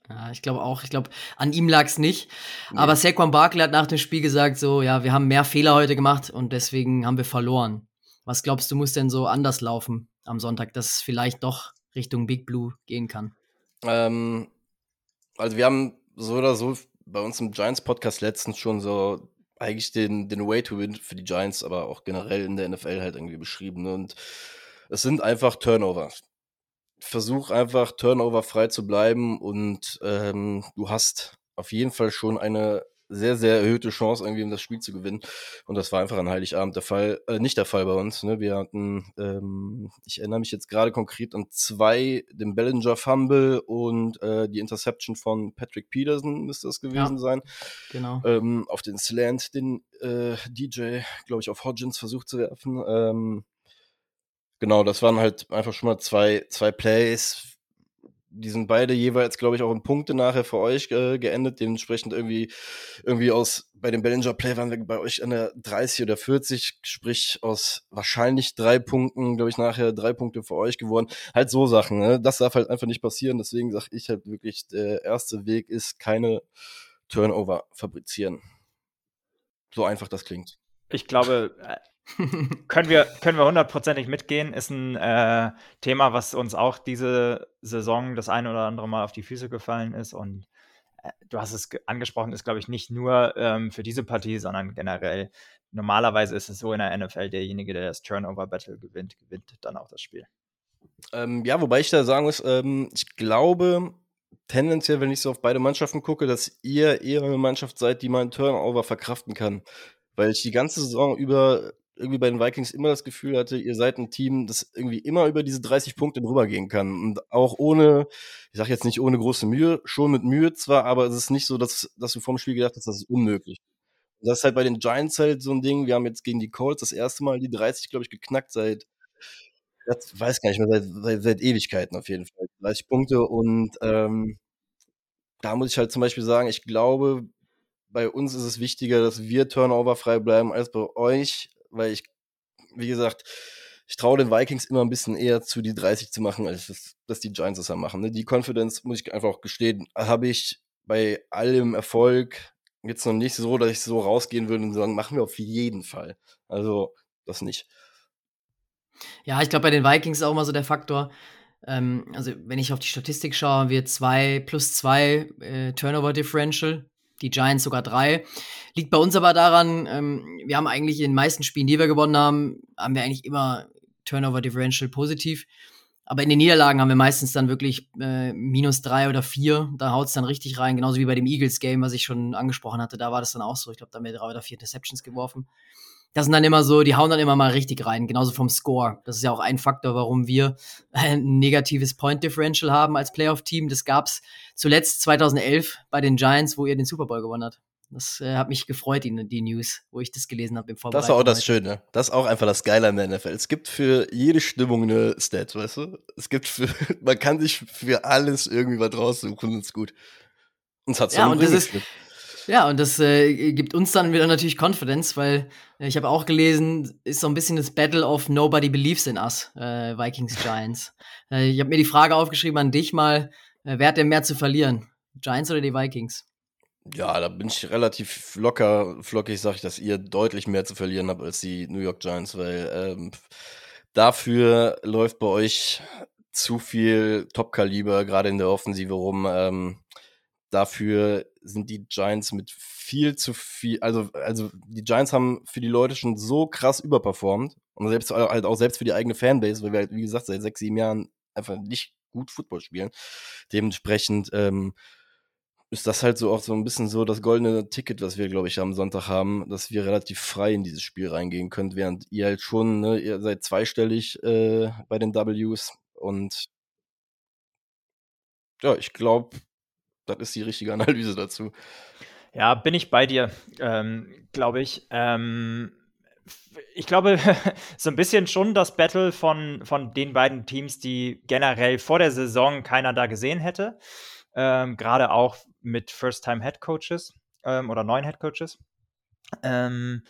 Ja, ich glaube auch. Ich glaube, an ihm lag es nicht. Nee. Aber Saquon Barkley hat nach dem Spiel gesagt, so, ja, wir haben mehr Fehler heute gemacht und deswegen haben wir verloren. Was glaubst du, muss denn so anders laufen am Sonntag, dass es vielleicht doch Richtung Big Blue gehen kann? Ähm, also wir haben so oder so bei uns im Giants-Podcast letztens schon so eigentlich den, den Way to Win für die Giants, aber auch generell in der NFL halt irgendwie beschrieben. Und es sind einfach Turnover versuch einfach Turnover frei zu bleiben und ähm, du hast auf jeden Fall schon eine sehr, sehr erhöhte Chance, irgendwie um das Spiel zu gewinnen. Und das war einfach an Heiligabend der Fall, äh, nicht der Fall bei uns. Ne? Wir hatten, ähm, ich erinnere mich jetzt gerade konkret an zwei, den Bellinger Fumble und äh, die Interception von Patrick Peterson müsste das gewesen ja, sein. Genau. Ähm, auf den Slant, den äh, DJ, glaube ich, auf Hodgins versucht zu werfen. Ähm, Genau, das waren halt einfach schon mal zwei, zwei Plays. Die sind beide jeweils, glaube ich, auch in Punkte nachher für euch äh, geendet. Dementsprechend irgendwie, irgendwie aus, bei dem Bellinger Play waren wir bei euch an der 30 oder 40, sprich aus wahrscheinlich drei Punkten, glaube ich, nachher drei Punkte für euch geworden. Halt so Sachen, ne? Das darf halt einfach nicht passieren. Deswegen sage ich halt wirklich, der erste Weg ist keine Turnover fabrizieren. So einfach das klingt. Ich glaube, äh, können wir können wir hundertprozentig mitgehen. Ist ein äh, Thema, was uns auch diese Saison das eine oder andere Mal auf die Füße gefallen ist. Und äh, du hast es angesprochen, ist, glaube ich, nicht nur ähm, für diese Partie, sondern generell. Normalerweise ist es so in der NFL, derjenige, der das Turnover-Battle gewinnt, gewinnt dann auch das Spiel. Ähm, ja, wobei ich da sagen muss, ähm, ich glaube, tendenziell, wenn ich so auf beide Mannschaften gucke, dass ihr eher eine Mannschaft seid, die mal einen Turnover verkraften kann. Weil ich die ganze Saison über irgendwie bei den Vikings immer das Gefühl hatte, ihr seid ein Team, das irgendwie immer über diese 30 Punkte drüber gehen kann. Und auch ohne, ich sage jetzt nicht ohne große Mühe, schon mit Mühe zwar, aber es ist nicht so, dass, dass du vorm Spiel gedacht hast, das ist unmöglich. Das ist halt bei den Giants halt so ein Ding. Wir haben jetzt gegen die Colts das erste Mal die 30, glaube ich, geknackt seit, ich weiß gar nicht mehr, seit, seit, seit Ewigkeiten auf jeden Fall. 30 Punkte und ähm, da muss ich halt zum Beispiel sagen, ich glaube, bei uns ist es wichtiger, dass wir turnoverfrei bleiben als bei euch weil ich, wie gesagt, ich traue den Vikings immer ein bisschen eher zu, die 30 zu machen, als das, dass die Giants das ja machen. Ne? Die Confidence, muss ich einfach auch gestehen, habe ich bei allem Erfolg jetzt noch nicht so, dass ich so rausgehen würde und sagen, machen wir auf jeden Fall. Also, das nicht. Ja, ich glaube, bei den Vikings ist auch immer so der Faktor, ähm, also wenn ich auf die Statistik schaue, haben wir zwei plus zwei äh, Turnover Differential die Giants sogar drei. Liegt bei uns aber daran, ähm, wir haben eigentlich in den meisten Spielen, die wir gewonnen haben, haben wir eigentlich immer Turnover Differential positiv. Aber in den Niederlagen haben wir meistens dann wirklich äh, minus drei oder vier. Da haut es dann richtig rein, genauso wie bei dem Eagles-Game, was ich schon angesprochen hatte. Da war das dann auch so. Ich glaube, da haben wir drei oder vier Interceptions geworfen das sind dann immer so, die hauen dann immer mal richtig rein, genauso vom Score. Das ist ja auch ein Faktor, warum wir ein negatives Point Differential haben als Playoff-Team. Das gab's zuletzt 2011 bei den Giants, wo ihr den Super Bowl gewonnen habt. Das äh, hat mich gefreut, die, die News, wo ich das gelesen habe im Vorbereitung. Das ist auch das Schöne. Das ist auch einfach das Geile an der NFL. Es gibt für jede Stimmung eine Stat, weißt du? Es gibt für, man kann sich für alles irgendwie was raussuchen und ist gut. Und es hat so ja, und das ist, ja, und das äh, gibt uns dann wieder natürlich Confidence, weil äh, ich habe auch gelesen, ist so ein bisschen das Battle of Nobody Believes in Us, äh, Vikings Giants. äh, ich habe mir die Frage aufgeschrieben an dich mal, Äh, wer hat denn mehr zu verlieren? Giants oder die Vikings? Ja, da bin ich relativ locker, flockig, sage ich, dass ihr deutlich mehr zu verlieren habt als die New York Giants, weil ähm, dafür läuft bei euch zu viel Top-Kaliber, gerade in der Offensive rum. Ähm, dafür sind die Giants mit viel zu viel, also, also die Giants haben für die Leute schon so krass überperformt und selbst halt auch selbst für die eigene Fanbase, weil wir halt, wie gesagt, seit sechs, sieben Jahren einfach nicht gut Football spielen. Dementsprechend ähm, ist das halt so auch so ein bisschen so das goldene Ticket, was wir, glaube ich, am Sonntag haben, dass wir relativ frei in dieses Spiel reingehen können, während ihr halt schon, ne, ihr seid zweistellig äh, bei den Ws und ja, ich glaube, das ist die richtige Analyse dazu. Ja, bin ich bei dir, ähm, glaube ich. Ähm, ich glaube, so ein bisschen schon das Battle von, von den beiden Teams, die generell vor der Saison keiner da gesehen hätte. Ähm, Gerade auch mit First-Time-Head-Coaches ähm, oder neuen Head-Coaches. Ähm,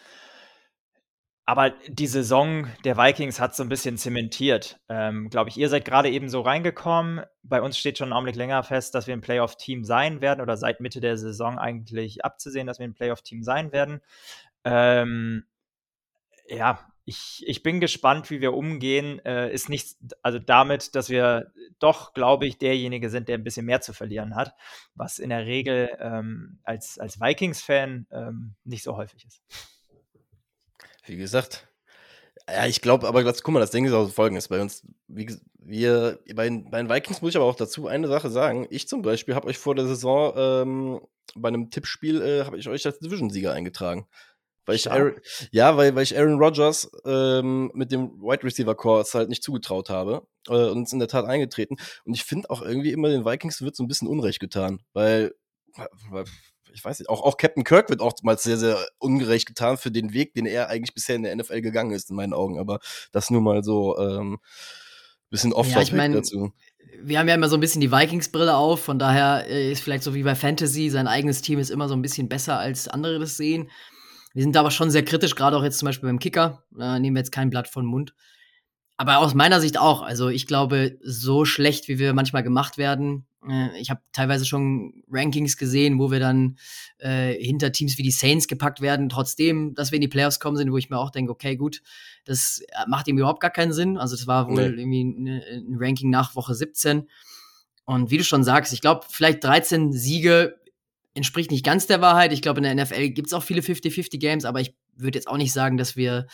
aber die Saison der Vikings hat so ein bisschen zementiert. Ähm, Glaube ich, ihr seid gerade eben so reingekommen. Bei uns steht schon einen Augenblick länger fest, dass wir ein Playoff-Team sein werden oder seit Mitte der Saison eigentlich abzusehen, dass wir ein Playoff-Team sein werden. Ähm, ja, ich, ich bin gespannt, wie wir umgehen. Äh, ist nicht, also damit, dass wir doch, glaube ich, derjenige sind, der ein bisschen mehr zu verlieren hat, was in der Regel ähm, als, als Vikings-Fan ähm, nicht so häufig ist. Wie gesagt, ja, ich glaube, aber guck mal, das Ding ist auch folgendes. Bei uns, wie, wir, bei, bei den Vikings muss ich aber auch dazu eine Sache sagen. Ich zum Beispiel habe euch vor der Saison ähm, bei einem Tippspiel, äh, habe ich euch als Division-Sieger eingetragen. Weil ich Aaron, ja, weil, weil ich Aaron Rodgers ähm, mit dem Wide Receiver Core halt nicht zugetraut habe äh, und ist in der Tat eingetreten. Und ich finde auch irgendwie immer den Vikings wird so ein bisschen Unrecht getan, weil ich weiß nicht, auch, auch Captain Kirk wird oftmals sehr, sehr ungerecht getan für den Weg, den er eigentlich bisher in der NFL gegangen ist, in meinen Augen. Aber das nur mal so ähm, bisschen off ja, ich mein, dazu. Wir haben ja immer so ein bisschen die Vikings-Brille auf, von daher äh, ist vielleicht so wie bei Fantasy, sein eigenes Team ist immer so ein bisschen besser, als andere das sehen. Wir sind aber schon sehr kritisch, gerade auch jetzt zum Beispiel beim Kicker. Äh, nehmen wir jetzt kein Blatt von Mund. Aber aus meiner Sicht auch. Also ich glaube, so schlecht, wie wir manchmal gemacht werden, äh, ich habe teilweise schon Rankings gesehen, wo wir dann äh, hinter Teams wie die Saints gepackt werden, trotzdem, dass wir in die Playoffs kommen sind, wo ich mir auch denke, okay, gut, das äh, macht ihm überhaupt gar keinen Sinn. Also das war wohl nee. irgendwie ne, ein Ranking nach Woche 17. Und wie du schon sagst, ich glaube, vielleicht 13 Siege entspricht nicht ganz der Wahrheit. Ich glaube, in der NFL gibt es auch viele 50-50 Games, aber ich würde jetzt auch nicht sagen, dass wir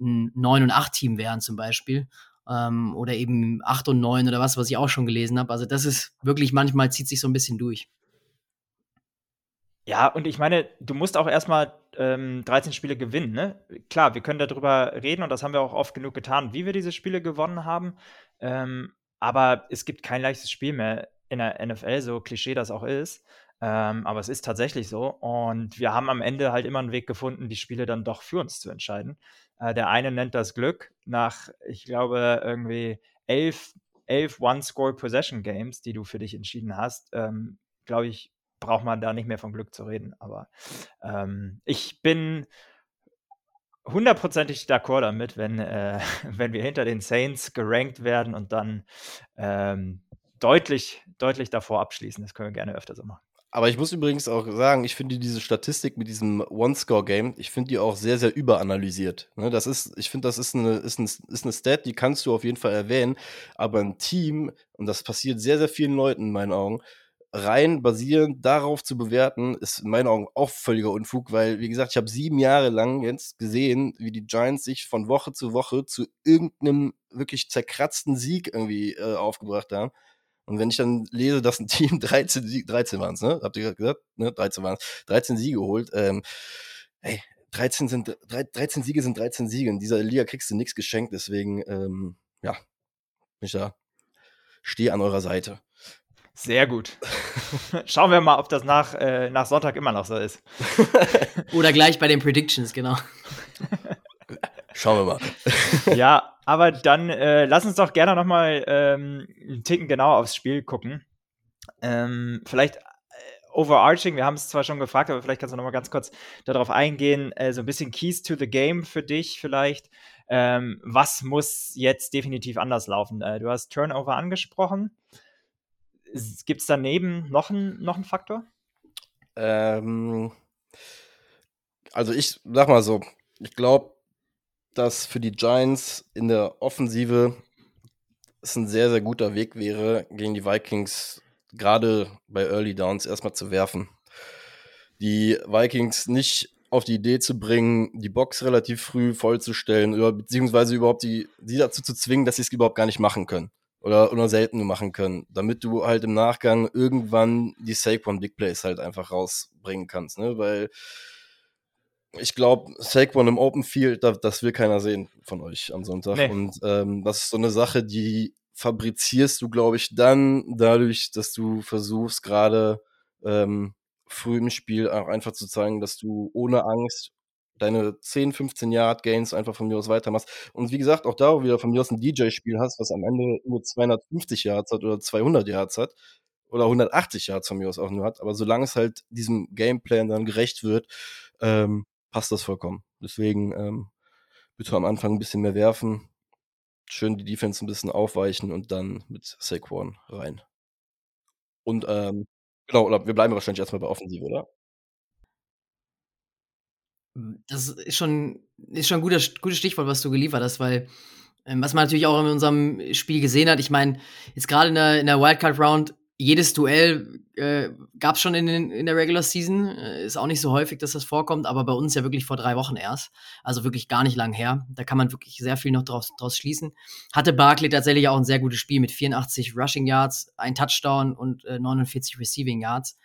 ein 9 und 8 Team wären zum Beispiel ähm, oder eben 8 und 9 oder was, was ich auch schon gelesen habe. Also das ist wirklich manchmal zieht sich so ein bisschen durch. Ja, und ich meine, du musst auch erstmal ähm, 13 Spiele gewinnen. Ne? Klar, wir können darüber reden und das haben wir auch oft genug getan, wie wir diese Spiele gewonnen haben. Ähm, aber es gibt kein leichtes Spiel mehr in der NFL, so Klischee das auch ist. Ähm, aber es ist tatsächlich so. Und wir haben am Ende halt immer einen Weg gefunden, die Spiele dann doch für uns zu entscheiden. Äh, der eine nennt das Glück nach, ich glaube, irgendwie elf, elf One-Score-Possession-Games, die du für dich entschieden hast. Ähm, glaube ich, braucht man da nicht mehr von Glück zu reden. Aber ähm, ich bin hundertprozentig d'accord damit, wenn, äh, wenn wir hinter den Saints gerankt werden und dann ähm, deutlich, deutlich davor abschließen. Das können wir gerne öfter so machen. Aber ich muss übrigens auch sagen, ich finde diese Statistik mit diesem One-Score-Game, ich finde die auch sehr, sehr überanalysiert. Ne, das ist, ich finde, das ist eine, ist, ein, ist eine Stat, die kannst du auf jeden Fall erwähnen. Aber ein Team, und das passiert sehr, sehr vielen Leuten in meinen Augen, rein basierend darauf zu bewerten, ist in meinen Augen auch völliger Unfug, weil, wie gesagt, ich habe sieben Jahre lang jetzt gesehen, wie die Giants sich von Woche zu Woche zu irgendeinem wirklich zerkratzten Sieg irgendwie äh, aufgebracht haben. Und wenn ich dann lese, dass ein Team 13, Siege, 13 waren es, ne? Habt ihr gerade gesagt? Ne? 13 waren es. 13 Siege holt. Ähm, ey, 13, sind, 13 Siege sind 13 Siege. In dieser Liga kriegst du nichts geschenkt. Deswegen, ähm, ja, bin ich da. Stehe an eurer Seite. Sehr gut. Schauen wir mal, ob das nach, äh, nach Sonntag immer noch so ist. Oder gleich bei den Predictions, genau. Schauen wir mal. ja, aber dann äh, lass uns doch gerne noch mal ähm, einen Ticken genauer aufs Spiel gucken. Ähm, vielleicht äh, overarching, wir haben es zwar schon gefragt, aber vielleicht kannst du noch mal ganz kurz darauf eingehen, äh, so ein bisschen Keys to the Game für dich vielleicht. Ähm, was muss jetzt definitiv anders laufen? Äh, du hast Turnover angesprochen. Gibt es daneben noch einen noch Faktor? Ähm, also ich sag mal so, ich glaube, dass für die Giants in der Offensive es ein sehr, sehr guter Weg wäre, gegen die Vikings gerade bei Early Downs erstmal zu werfen. Die Vikings nicht auf die Idee zu bringen, die Box relativ früh vollzustellen oder beziehungsweise überhaupt die, sie dazu zu zwingen, dass sie es überhaupt gar nicht machen können oder nur selten nur machen können, damit du halt im Nachgang irgendwann die Saquon Big Plays halt einfach rausbringen kannst, ne? Weil ich glaube, Saquon im Open Field, das, das will keiner sehen von euch am Sonntag. Nee. Und ähm, das ist so eine Sache, die fabrizierst du, glaube ich, dann dadurch, dass du versuchst, gerade ähm, früh im Spiel auch einfach zu zeigen, dass du ohne Angst deine 10, 15 Yard Gains einfach von mir aus weitermachst. Und wie gesagt, auch da wieder von mir aus ein DJ-Spiel hast, was am Ende nur 250 Yards hat oder 200 Yards hat oder 180 Yards von mir aus auch nur hat. Aber solange es halt diesem Gameplan dann gerecht wird, ähm, passt das vollkommen. Deswegen ähm, bitte am Anfang ein bisschen mehr werfen, schön die Defense ein bisschen aufweichen und dann mit Saquon rein. Und ähm, genau, wir bleiben wahrscheinlich erstmal bei Offensive, oder? Das ist schon, ist schon ein guter, gutes Stichwort, was du geliefert hast, weil ähm, was man natürlich auch in unserem Spiel gesehen hat, ich meine, jetzt gerade in der, in der Wildcard-Round, jedes Duell äh, gab es schon in, in der Regular Season. Äh, ist auch nicht so häufig, dass das vorkommt, aber bei uns ja wirklich vor drei Wochen erst. Also wirklich gar nicht lang her. Da kann man wirklich sehr viel noch draus, draus schließen. Hatte Barkley tatsächlich auch ein sehr gutes Spiel mit 84 Rushing Yards, ein Touchdown und äh, 49 Receiving Yards.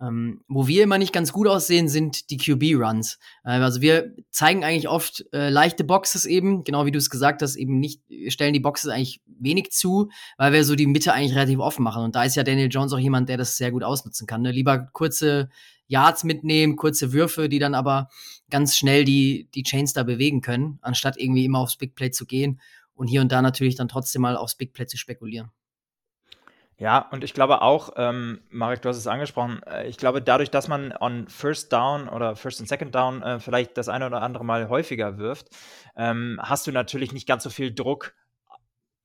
Ähm, wo wir immer nicht ganz gut aussehen, sind die QB-Runs. Äh, also wir zeigen eigentlich oft äh, leichte Boxes eben, genau wie du es gesagt hast, eben nicht, stellen die Boxes eigentlich wenig zu, weil wir so die Mitte eigentlich relativ offen machen. Und da ist ja Daniel Jones auch jemand, der das sehr gut ausnutzen kann. Ne? Lieber kurze Yards mitnehmen, kurze Würfe, die dann aber ganz schnell die, die Chains da bewegen können, anstatt irgendwie immer aufs Big Play zu gehen und hier und da natürlich dann trotzdem mal aufs Big Play zu spekulieren. Ja, und ich glaube auch, ähm, Marek, du hast es angesprochen, äh, ich glaube, dadurch, dass man on First Down oder First und Second Down äh, vielleicht das eine oder andere Mal häufiger wirft, ähm, hast du natürlich nicht ganz so viel Druck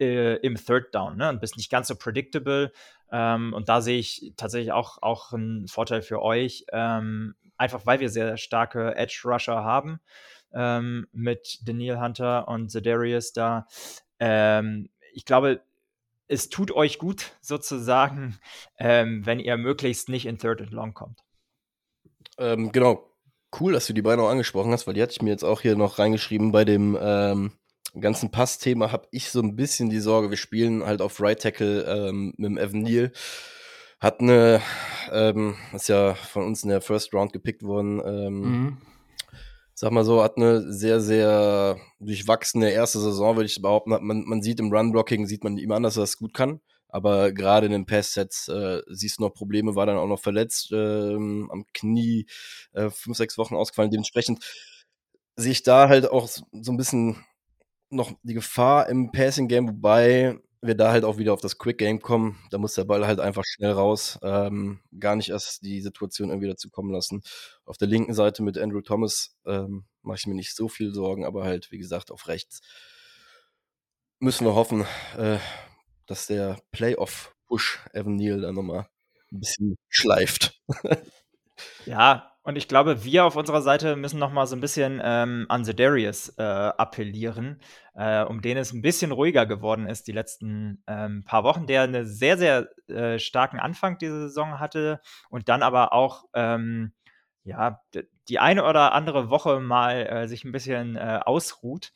äh, im Third Down ne? und bist nicht ganz so predictable. Ähm, und da sehe ich tatsächlich auch, auch einen Vorteil für euch, ähm, einfach weil wir sehr starke Edge Rusher haben ähm, mit Daniel Hunter und Zedarius da. Ähm, ich glaube, es tut euch gut, sozusagen, ähm, wenn ihr möglichst nicht in Third and Long kommt. Ähm, genau. Cool, dass du die beiden auch angesprochen hast, weil die hatte ich mir jetzt auch hier noch reingeschrieben. Bei dem ähm, ganzen Pass-Thema habe ich so ein bisschen die Sorge, wir spielen halt auf Right Tackle ähm, mit dem Evan Neal. Hat eine, ähm, ist ja von uns in der First Round gepickt worden, ähm, mhm sag mal so, hat eine sehr, sehr durchwachsene erste Saison, würde ich behaupten. Man, man sieht im Run-Blocking, sieht man ihm an, dass er das gut kann. Aber gerade in den Pass-Sets äh, siehst du noch Probleme, war dann auch noch verletzt ähm, am Knie, äh, fünf, sechs Wochen ausgefallen. Dementsprechend sehe ich da halt auch so ein bisschen noch die Gefahr im Passing-Game, wobei wir da halt auch wieder auf das Quick Game kommen. Da muss der Ball halt einfach schnell raus. Ähm, gar nicht erst die Situation irgendwie dazu kommen lassen. Auf der linken Seite mit Andrew Thomas ähm, mache ich mir nicht so viel Sorgen, aber halt, wie gesagt, auf rechts müssen wir hoffen, äh, dass der Playoff-Push Evan Neal dann nochmal ein bisschen schleift. ja, und ich glaube, wir auf unserer Seite müssen noch mal so ein bisschen ähm, an Zedarius äh, appellieren, äh, um den es ein bisschen ruhiger geworden ist die letzten ähm, paar Wochen, der einen sehr, sehr äh, starken Anfang dieser Saison hatte und dann aber auch ähm, ja, die eine oder andere Woche mal äh, sich ein bisschen äh, ausruht.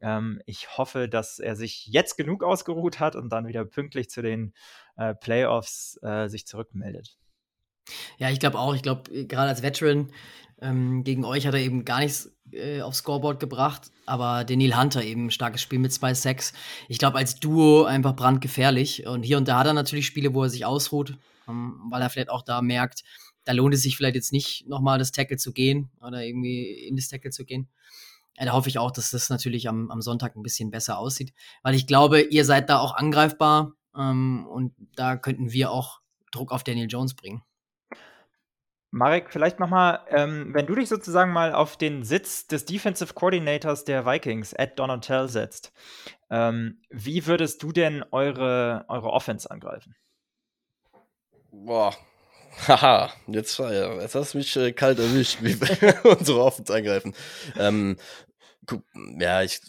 Ähm, ich hoffe, dass er sich jetzt genug ausgeruht hat und dann wieder pünktlich zu den äh, Playoffs sich zurückmeldet. Ja, ich glaube auch. Ich glaube, äh, gerade als Veteran ähm, gegen euch hat er eben gar nichts äh, aufs Scoreboard gebracht, aber Daniel Hunter eben ein starkes Spiel mit zwei Sacks. Ich glaube, als Duo einfach brandgefährlich. Und hier und da hat er natürlich Spiele, wo er sich ausruht, ähm, weil er vielleicht auch da merkt, da lohnt es sich vielleicht jetzt nicht nochmal das Tackle zu gehen oder irgendwie in das Tackle zu gehen. Da hoffe ich auch, dass das natürlich am, am Sonntag ein bisschen besser aussieht, weil ich glaube, ihr seid da auch angreifbar ähm, und da könnten wir auch Druck auf Daniel Jones bringen. Marek, vielleicht nochmal, ähm, wenn du dich sozusagen mal auf den Sitz des Defensive Coordinators der Vikings, Ed Donatel, setzt, ähm, wie würdest du denn eure, eure Offense angreifen? Boah. Haha, jetzt, jetzt hast du mich äh, kalt erwischt, wie wir unsere Offense eingreifen. Ähm, ja, ich,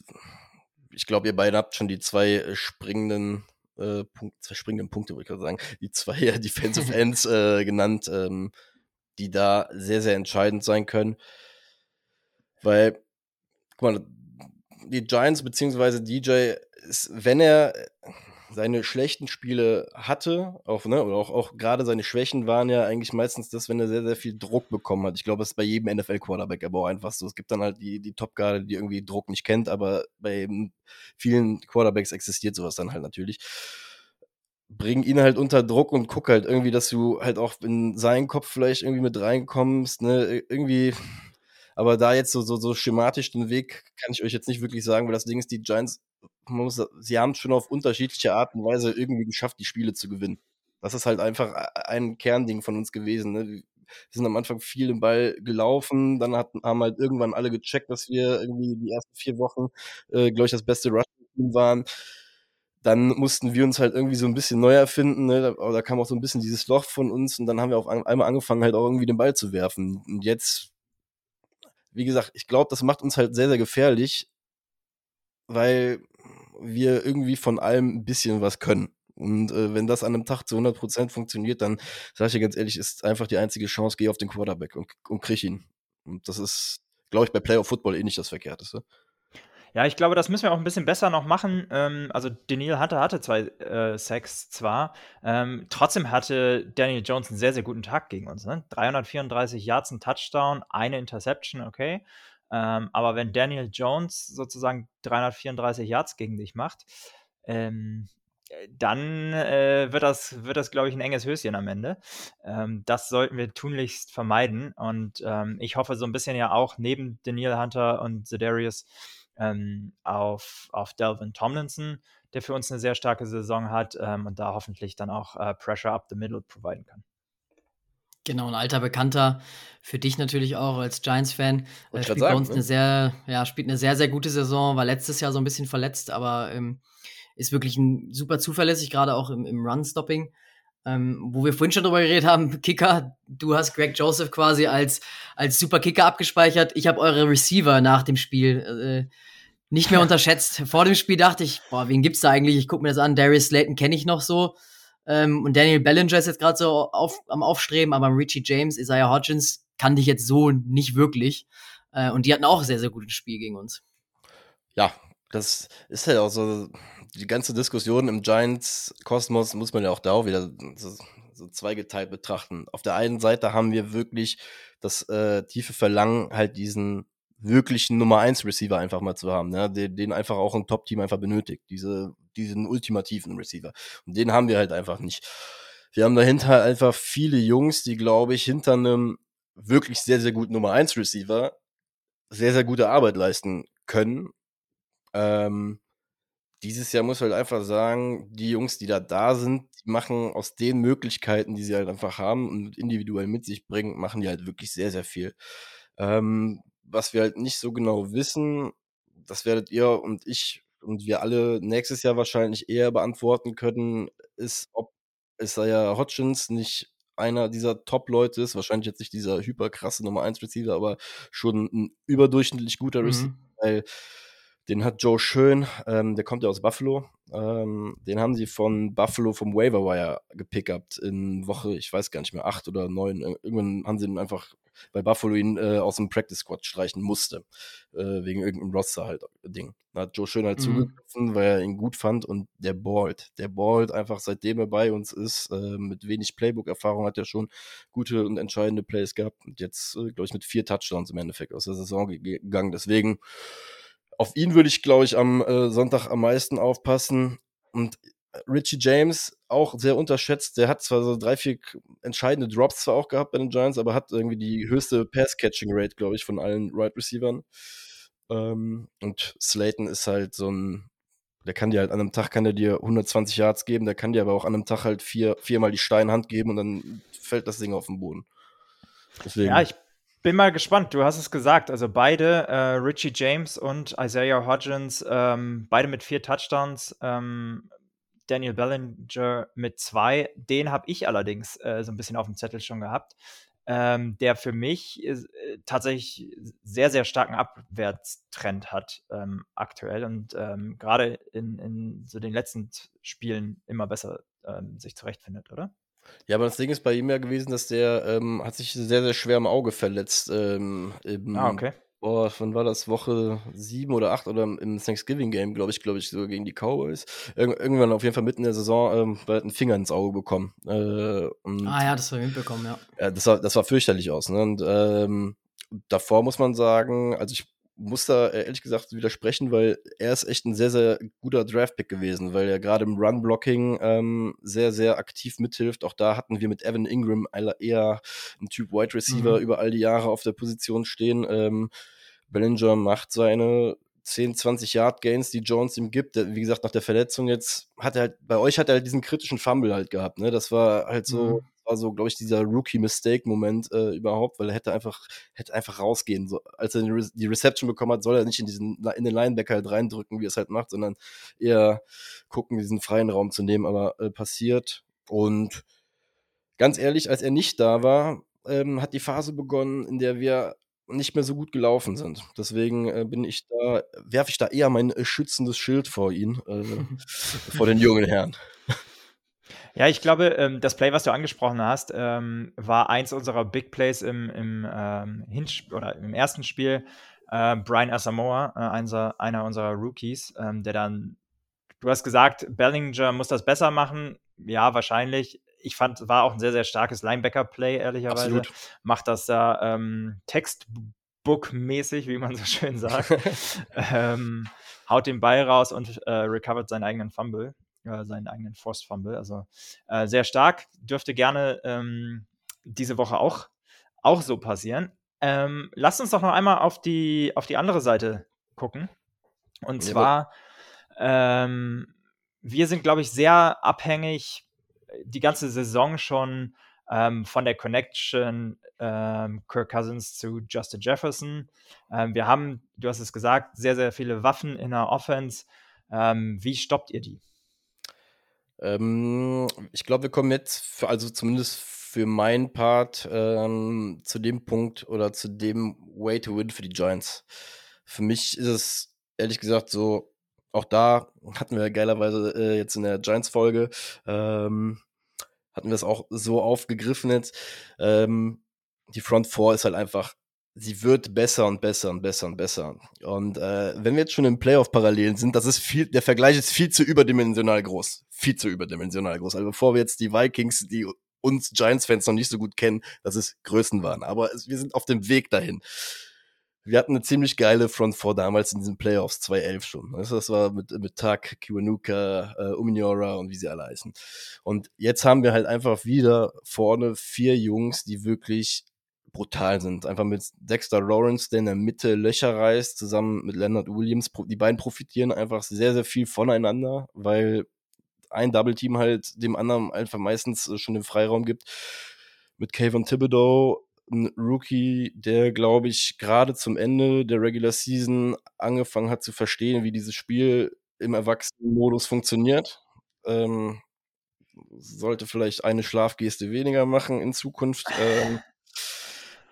ich glaube, ihr beide habt schon die zwei springenden äh, Punkt, zwei springenden Punkte, würde ich gerade sagen, die zwei äh, Defensive Ends äh, genannt, ähm, die da sehr, sehr entscheidend sein können. Weil, guck mal, die Giants beziehungsweise DJ ist, wenn er seine schlechten Spiele hatte, auch, ne, oder auch, auch gerade seine Schwächen waren ja eigentlich meistens das, wenn er sehr, sehr viel Druck bekommen hat. Ich glaube, das ist bei jedem NFL-Quarterback aber auch einfach so. Es gibt dann halt die, die Top-Garde, die irgendwie Druck nicht kennt, aber bei vielen Quarterbacks existiert sowas dann halt natürlich. Bring ihn halt unter Druck und guck halt irgendwie, dass du halt auch in seinen Kopf vielleicht irgendwie mit reinkommst, ne, irgendwie aber da jetzt so, so, so schematisch den Weg kann ich euch jetzt nicht wirklich sagen, weil das Ding ist, die Giants, man muss, sie haben schon auf unterschiedliche Art und Weise irgendwie geschafft, die Spiele zu gewinnen. Das ist halt einfach ein Kernding von uns gewesen. Ne? Wir sind am Anfang viel im Ball gelaufen, dann hat, haben halt irgendwann alle gecheckt, dass wir irgendwie die ersten vier Wochen, äh, glaube ich, das beste Rushing-Team waren dann mussten wir uns halt irgendwie so ein bisschen neu erfinden. Ne? Da, da, kam auch so ein bisschen dieses Loch von uns und dann haben wir auf einmal angefangen, halt auch irgendwie den Ball zu werfen. Und jetzt wie gesagt, ich glaube, das macht uns halt sehr, sehr gefährlich, weil wir irgendwie von allem ein bisschen was können. Und äh, wenn das an einem Tag zu 100% funktioniert, dann sage ich dir ganz ehrlich, ist einfach die einzige Chance, geh auf den Quarterback und, und krieg ihn. Und das ist, glaube ich, bei Playoff Football eh nicht das Verkehrteste. Ja, ich glaube, das müssen wir auch ein bisschen besser noch machen. Ähm, also Daniel Hunter hatte zwei äh, Sacks zwar, ähm, trotzdem hatte Daniel Jones einen sehr, sehr guten Tag gegen uns. Ne? 334 Yards, ein Touchdown, eine Interception, okay. Ähm, aber wenn Daniel Jones sozusagen 334 Yards gegen dich macht, ähm, dann äh, wird das, wird das glaube ich, ein enges Höschen am Ende. Ähm, das sollten wir tunlichst vermeiden. Und ähm, ich hoffe so ein bisschen ja auch neben Daniel Hunter und Zedarius ähm, auf, auf Delvin Tomlinson, der für uns eine sehr starke Saison hat ähm, und da hoffentlich dann auch äh, Pressure up the middle providen kann. Genau, ein alter Bekannter für dich natürlich auch als Giants-Fan. Äh, spielt sagen, bei uns ne? eine sehr, ja, spielt eine sehr, sehr gute Saison, war letztes Jahr so ein bisschen verletzt, aber ähm, ist wirklich ein super zuverlässig, gerade auch im, im Run-Stopping. Ähm, wo wir vorhin schon drüber geredet haben, Kicker, du hast Greg Joseph quasi als, als super Kicker abgespeichert. Ich habe eure Receiver nach dem Spiel äh, nicht mehr unterschätzt. Vor dem Spiel dachte ich, boah, wen gibt's da eigentlich? Ich gucke mir das an. Darius Slayton kenne ich noch so. Ähm, und Daniel Bellinger ist jetzt gerade so auf, am Aufstreben, aber Richie James, Isaiah Hodgins kannte ich jetzt so nicht wirklich. Äh, und die hatten auch sehr, sehr gutes Spiel gegen uns. Ja, das ist halt auch so die ganze Diskussion im Giants-Kosmos muss man ja auch da auch wieder so, so, zweigeteilt betrachten. Auf der einen Seite haben wir wirklich das äh, tiefe Verlangen, halt diesen wirklichen Nummer 1 Receiver einfach mal zu haben, ne? den, den einfach auch ein Top-Team einfach benötigt, diese, diesen ultimativen Receiver. Und den haben wir halt einfach nicht. Wir haben dahinter einfach viele Jungs, die, glaube ich, hinter einem wirklich sehr, sehr guten Nummer 1 Receiver sehr, sehr gute Arbeit leisten können. Ähm, dieses Jahr muss halt einfach sagen, die Jungs, die da da sind, die machen aus den Möglichkeiten, die sie halt einfach haben und individuell mit sich bringen, machen die halt wirklich sehr, sehr viel. Ähm, was wir halt nicht so genau wissen, das werdet ihr und ich und wir alle nächstes Jahr wahrscheinlich eher beantworten können, ist, ob Isaiah Hodgins nicht einer dieser Top-Leute ist, wahrscheinlich jetzt nicht dieser hyperkrasse Nummer 1 Receiver, aber schon ein überdurchschnittlich guter mhm. Receiver, weil den hat Joe Schön, ähm, der kommt ja aus Buffalo. Ähm, den haben sie von Buffalo vom Waiver Wire gepickt in Woche, ich weiß gar nicht mehr, acht oder neun. Irgendwann haben sie ihn einfach, weil Buffalo ihn äh, aus dem Practice Squad streichen musste, äh, wegen irgendeinem Roster halt Ding. Da hat Joe Schön halt mhm. zugegriffen, weil er ihn gut fand und der ballt. Der ballt einfach seitdem er bei uns ist, äh, mit wenig Playbook-Erfahrung hat er schon gute und entscheidende Plays gehabt und jetzt, äh, glaube ich, mit vier Touchdowns im Endeffekt aus der Saison gegangen. Deswegen auf ihn würde ich, glaube ich, am äh, Sonntag am meisten aufpassen. Und äh, Richie James auch sehr unterschätzt. Der hat zwar so drei, vier entscheidende Drops zwar auch gehabt bei den Giants, aber hat irgendwie die höchste Pass-Catching-Rate, glaube ich, von allen Right Receivern. Ähm, und Slayton ist halt so ein, der kann dir halt an einem Tag kann er dir 120 Yards geben, der kann dir aber auch an einem Tag halt vier, viermal die Steinhand geben und dann fällt das Ding auf den Boden. Deswegen. Ja, ich bin mal gespannt. Du hast es gesagt. Also beide, äh, Richie James und Isaiah Hodgins, ähm, beide mit vier Touchdowns. Ähm, Daniel Bellinger mit zwei. Den habe ich allerdings äh, so ein bisschen auf dem Zettel schon gehabt. Ähm, der für mich äh, tatsächlich sehr, sehr starken Abwärtstrend hat ähm, aktuell und ähm, gerade in, in so den letzten Spielen immer besser ähm, sich zurechtfindet, oder? Ja, aber das Ding ist bei ihm ja gewesen, dass der ähm, hat sich sehr, sehr schwer im Auge verletzt. Ähm, im, ah, okay. Boah, wann war das? Woche sieben oder acht oder im Thanksgiving-Game, glaube ich, glaube ich, sogar gegen die Cowboys. Ir irgendwann auf jeden Fall mitten in der Saison, ähm, er einen Finger ins Auge bekommen. Äh, ah ja, das war mitbekommen, ja. ja. das, war, das war fürchterlich aus. Ne? Und ähm, davor muss man sagen, also ich muss da äh, ehrlich gesagt widersprechen, weil er ist echt ein sehr, sehr guter Draftpick gewesen, weil er gerade im Run-Blocking ähm, sehr, sehr aktiv mithilft. Auch da hatten wir mit Evan Ingram eher einen Typ Wide Receiver mhm. über all die Jahre auf der Position stehen. Ähm, Bellinger macht seine 10, 20 Yard Gains, die Jones ihm gibt. Wie gesagt, nach der Verletzung jetzt hat er halt, bei euch hat er halt diesen kritischen Fumble halt gehabt, ne? Das war halt so, mhm war so, glaube ich, dieser Rookie-Mistake-Moment äh, überhaupt, weil er hätte einfach, hätte einfach rausgehen. So, als er die Reception bekommen hat, soll er nicht in diesen, in den Linebacker halt reindrücken, wie er es halt macht, sondern eher gucken, diesen freien Raum zu nehmen, aber äh, passiert. Und ganz ehrlich, als er nicht da war, ähm, hat die Phase begonnen, in der wir nicht mehr so gut gelaufen sind. Deswegen äh, bin ich da, werfe ich da eher mein äh, schützendes Schild vor ihn, äh, vor den jungen Herren. Ja, ich glaube, ähm, das Play, was du angesprochen hast, ähm, war eins unserer Big Plays im, im, ähm, Hinsch oder im ersten Spiel. Äh, Brian Asamoah, äh, einer, einer unserer Rookies, ähm, der dann, du hast gesagt, Bellinger muss das besser machen. Ja, wahrscheinlich. Ich fand, war auch ein sehr, sehr starkes Linebacker-Play, ehrlicherweise. Absolut. Macht das da ähm, Textbook-mäßig, wie man so schön sagt. ähm, haut den Ball raus und äh, recovert seinen eigenen Fumble äh, seinen eigenen Forced Fumble. Also äh, sehr stark. Dürfte gerne ähm, diese Woche auch, auch so passieren. Ähm, lasst uns doch noch einmal auf die, auf die andere Seite gucken. Und ja, zwar, ähm, wir sind, glaube ich, sehr abhängig die ganze Saison schon ähm, von der Connection ähm, Kirk Cousins zu Justin Jefferson. Ähm, wir haben, du hast es gesagt, sehr, sehr viele Waffen in der Offense. Ähm, wie stoppt ihr die? Ähm, ich glaube, wir kommen jetzt, für, also zumindest für meinen Part, ähm, zu dem Punkt oder zu dem Way to Win für die Giants. Für mich ist es ehrlich gesagt so, auch da hatten wir geilerweise äh, jetzt in der Giants-Folge, ähm, hatten wir es auch so aufgegriffen jetzt. Ähm, die Front 4 ist halt einfach sie wird besser und besser und besser und besser. Und äh, wenn wir jetzt schon im Playoff-Parallelen sind, das ist viel, der Vergleich ist viel zu überdimensional groß. Viel zu überdimensional groß. Also bevor wir jetzt die Vikings, die uns Giants-Fans noch nicht so gut kennen, dass es Größen waren. Aber es, wir sind auf dem Weg dahin. Wir hatten eine ziemlich geile Front vor damals in diesen Playoffs 2011 schon. Das war mit, mit Tak, Kiwanuka, äh, Uminiora und wie sie alle heißen. Und jetzt haben wir halt einfach wieder vorne vier Jungs, die wirklich brutal sind. Einfach mit Dexter Lawrence, der in der Mitte Löcher reißt, zusammen mit Leonard Williams. Die beiden profitieren einfach sehr, sehr viel voneinander, weil ein Double Team halt dem anderen einfach meistens äh, schon den Freiraum gibt. Mit Kayvon Thibodeau, ein Rookie, der, glaube ich, gerade zum Ende der Regular Season angefangen hat zu verstehen, wie dieses Spiel im Erwachsenenmodus funktioniert. Ähm, sollte vielleicht eine Schlafgeste weniger machen in Zukunft. Ähm,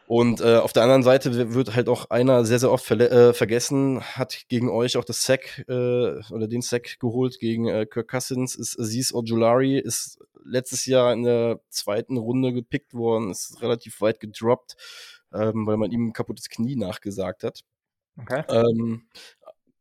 und äh, auf der anderen Seite wird halt auch einer sehr, sehr oft äh, vergessen, hat gegen euch auch das Sack äh, oder den Sack geholt gegen äh, Kirk Cousins, ist Aziz Ojulari, ist letztes Jahr in der zweiten Runde gepickt worden, ist relativ weit gedroppt, ähm, weil man ihm ein kaputtes Knie nachgesagt hat. Okay. Ähm,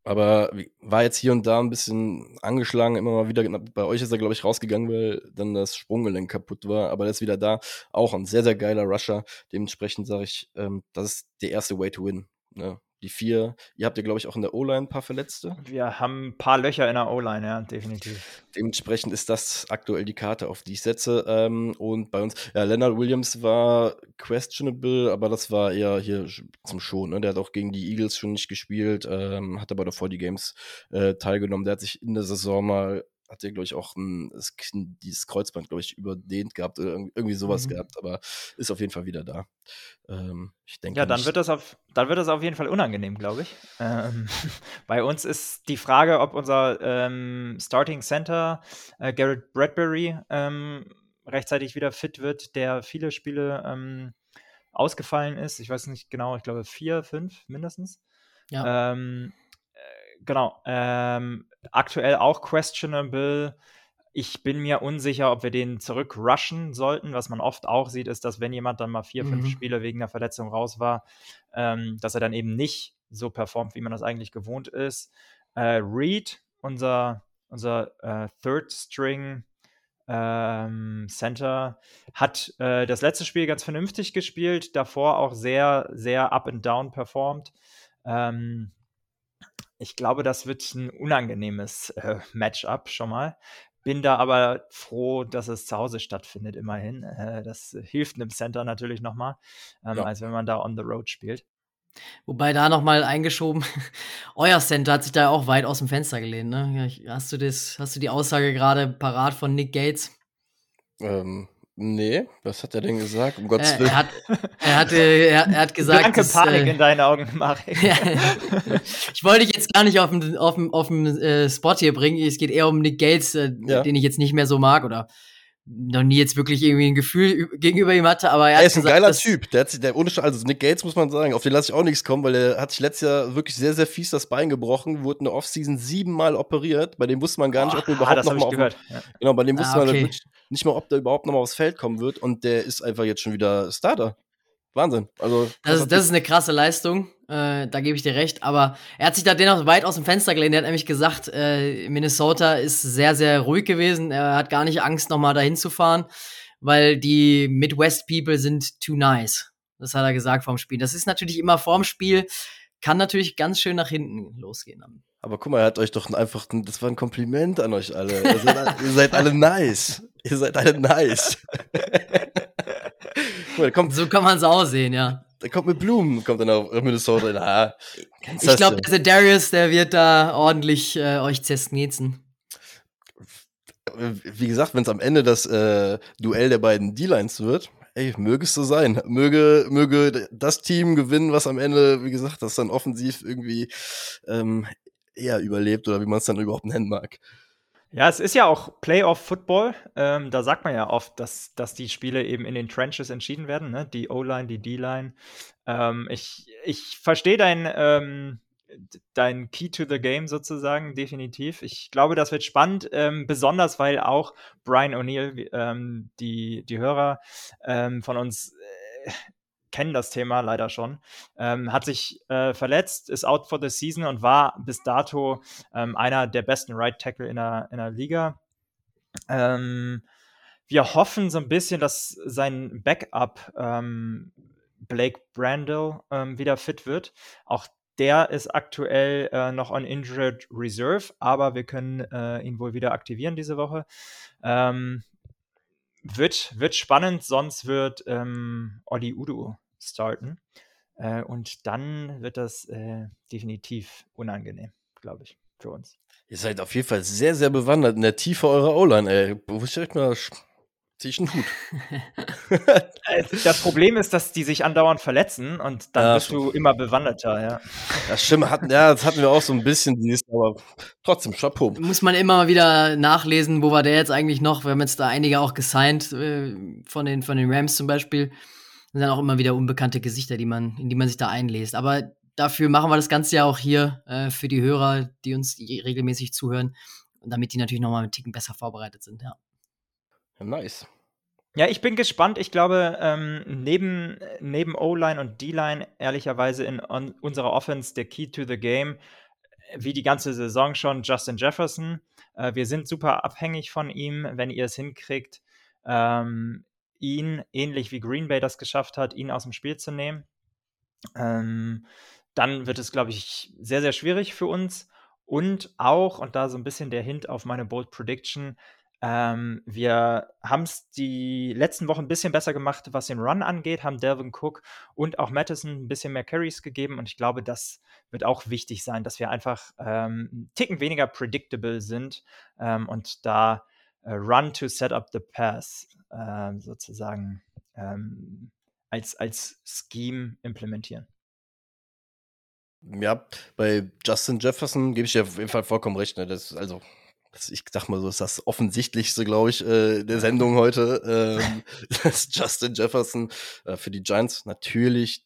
aber war jetzt hier und da ein bisschen angeschlagen, immer mal wieder. Bei euch ist er, glaube ich, rausgegangen, weil dann das Sprunggelenk kaputt war. Aber er ist wieder da. Auch ein sehr, sehr geiler Rusher. Dementsprechend sage ich, ähm, das ist der erste Way to win. Ne? Die vier. Ihr habt ja, glaube ich, auch in der O-Line ein paar Verletzte. Wir haben ein paar Löcher in der O-Line, ja, definitiv. Dementsprechend ist das aktuell die Karte, auf die ich setze. Ähm, und bei uns, ja, Leonard Williams war questionable, aber das war eher hier zum Schon. Ne? Der hat auch gegen die Eagles schon nicht gespielt, ähm, hat aber davor die Games äh, teilgenommen. Der hat sich in der Saison mal hat er, glaube ich, auch ein, das, dieses Kreuzband, glaube ich, überdehnt gehabt oder irgendwie sowas mhm. gehabt, aber ist auf jeden Fall wieder da. Ähm, ich denke. Ja, dann nicht. wird das auf, dann wird das auf jeden Fall unangenehm, glaube ich. Ähm, bei uns ist die Frage, ob unser ähm, Starting Center äh, Garrett Bradbury ähm, rechtzeitig wieder fit wird, der viele Spiele ähm, ausgefallen ist. Ich weiß nicht genau, ich glaube vier, fünf mindestens. Ja. Ähm, genau. Ähm, aktuell auch questionable. Ich bin mir unsicher, ob wir den zurückrushen sollten. Was man oft auch sieht, ist, dass wenn jemand dann mal vier, mhm. fünf Spiele wegen einer Verletzung raus war, ähm, dass er dann eben nicht so performt, wie man das eigentlich gewohnt ist. Äh, Reed, unser, unser äh, Third String ähm, Center, hat äh, das letzte Spiel ganz vernünftig gespielt, davor auch sehr, sehr up and down performt. Ähm, ich glaube, das wird ein unangenehmes äh, Matchup schon mal. Bin da aber froh, dass es zu Hause stattfindet, immerhin. Äh, das hilft einem Center natürlich nochmal, ähm, ja. als wenn man da on the road spielt. Wobei da nochmal eingeschoben, euer Center hat sich da auch weit aus dem Fenster gelehnt. Ne? Hast, du das, hast du die Aussage gerade parat von Nick Gates? Ähm, Nee, was hat er denn gesagt? Um Gottes Willen. Er hat, er hat, er, er hat gesagt. Danke, Panik äh, in deinen Augen, Marek. ich wollte dich jetzt gar nicht auf den, auf den, auf den äh, Spot hier bringen. Es geht eher um Nick Gates, äh, ja. den ich jetzt nicht mehr so mag oder noch nie jetzt wirklich irgendwie ein Gefühl gegenüber ihm hatte, aber er, er ist ein gesagt, geiler Typ. Der hat sich, der ohne also Nick Gates muss man sagen, auf den lasse ich auch nichts kommen, weil er hat sich letztes Jahr wirklich sehr, sehr fies das Bein gebrochen, wurde in der Offseason siebenmal operiert. Bei dem wusste man gar nicht, ob er überhaupt ah, noch mal auf, ja. genau, bei dem wusste ah, okay. man nicht mal, ob der überhaupt noch mal aufs Feld kommen wird und der ist einfach jetzt schon wieder Starter. Wahnsinn. Also, das, ist, das ist eine krasse Leistung. Äh, da gebe ich dir recht. Aber er hat sich da dennoch weit aus dem Fenster gelehnt. Er hat nämlich gesagt, äh, Minnesota ist sehr, sehr ruhig gewesen. Er hat gar nicht Angst, nochmal dahin zu fahren, weil die Midwest People sind too nice. Das hat er gesagt vorm Spiel. Das ist natürlich immer vorm Spiel, kann natürlich ganz schön nach hinten losgehen. Aber guck mal, er hat euch doch einfach, das war ein Kompliment an euch alle. ihr, seid, ihr seid alle nice. Ihr seid alle nice. Mal, kommt, so kann man es auch sehen, ja. Der kommt mit Blumen, kommt dann auf Minnesota. Na, ich glaube, der Darius, der wird da ordentlich äh, euch zersknetzen. Wie gesagt, wenn es am Ende das äh, Duell der beiden D-Lines wird, ey, möge es so sein. Möge, möge das Team gewinnen, was am Ende, wie gesagt, das dann offensiv irgendwie ähm, eher überlebt oder wie man es dann überhaupt nennen mag. Ja, es ist ja auch Playoff-Football. Ähm, da sagt man ja oft, dass, dass die Spiele eben in den Trenches entschieden werden, ne? die O-Line, die D-Line. Ähm, ich ich verstehe dein, ähm, dein Key to the Game sozusagen, definitiv. Ich glaube, das wird spannend, ähm, besonders weil auch Brian O'Neill, ähm, die, die Hörer ähm, von uns äh, kennen das Thema leider schon. Ähm, hat sich äh, verletzt, ist out for the season und war bis dato ähm, einer der besten Right Tackle in der, in der Liga. Ähm, wir hoffen so ein bisschen, dass sein Backup ähm, Blake Brandel ähm, wieder fit wird. Auch der ist aktuell äh, noch on Injured Reserve, aber wir können äh, ihn wohl wieder aktivieren diese Woche. Ähm, wird, wird spannend, sonst wird ähm, Oli Udo starten. Äh, und dann wird das äh, definitiv unangenehm, glaube ich, für uns. Ihr seid auf jeden Fall sehr, sehr bewandert in der Tiefe eurer O-Line, ey. Wo ich direkt mal zieh ich einen Hut. Äh, das Problem ist, dass die sich andauernd verletzen und dann ja, bist du immer bewanderter, ja. Das stimmt, hatten, ja, das hatten wir auch so ein bisschen, aber trotzdem, Chapeau. Muss man immer mal wieder nachlesen, wo war der jetzt eigentlich noch? Wir haben jetzt da einige auch gesigned, äh, von, den, von den Rams zum Beispiel sind dann auch immer wieder unbekannte Gesichter, die man, in die man sich da einlässt. Aber dafür machen wir das Ganze ja auch hier äh, für die Hörer, die uns regelmäßig zuhören, damit die natürlich nochmal einen Ticken besser vorbereitet sind, ja. ja nice. Ja, ich bin gespannt. Ich glaube, ähm, neben, neben O-Line und D-Line, ehrlicherweise in on, unserer Offense der Key to the Game, wie die ganze Saison schon, Justin Jefferson. Äh, wir sind super abhängig von ihm, wenn ihr es hinkriegt, ähm, ihn, ähnlich wie Green Bay das geschafft hat, ihn aus dem Spiel zu nehmen. Ähm, dann wird es, glaube ich, sehr, sehr schwierig für uns. Und auch, und da so ein bisschen der Hint auf meine Bold Prediction, Ähm, wir haben es die letzten Wochen ein bisschen besser gemacht, was den Run angeht, haben Delvin Cook und auch Madison ein bisschen mehr Carries gegeben und ich glaube, das wird auch wichtig sein, dass wir einfach ähm, einen Ticken weniger predictable sind ähm, und da Run to set up the pass äh, sozusagen ähm, als, als Scheme implementieren. Ja, bei Justin Jefferson gebe ich dir auf jeden Fall vollkommen recht. Ne? Das, also, das, ich sag mal so, ist das offensichtlichste, glaube ich, äh, der Sendung heute, ähm, dass Justin Jefferson äh, für die Giants natürlich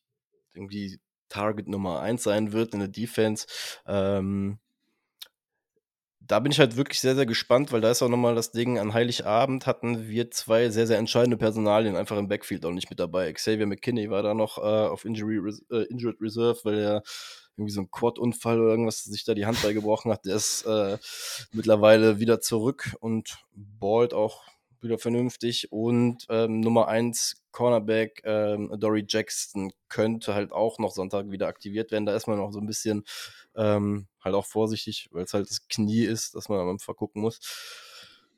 irgendwie Target Nummer eins sein wird in der Defense. Ähm, da bin ich halt wirklich sehr, sehr gespannt, weil da ist auch nochmal das Ding, an Heiligabend hatten wir zwei sehr, sehr entscheidende Personalien einfach im Backfield auch nicht mit dabei. Xavier McKinney war da noch äh, auf Injury, äh, Injured Reserve, weil er irgendwie so ein Quad-Unfall oder irgendwas sich da die Hand beigebrochen hat. Der ist äh, mittlerweile wieder zurück und ballt auch wieder vernünftig. Und ähm, Nummer eins Cornerback ähm, Dory Jackson könnte halt auch noch Sonntag wieder aktiviert werden. Da ist man noch so ein bisschen ähm, halt auch vorsichtig, weil es halt das Knie ist, dass man am Anfang gucken muss.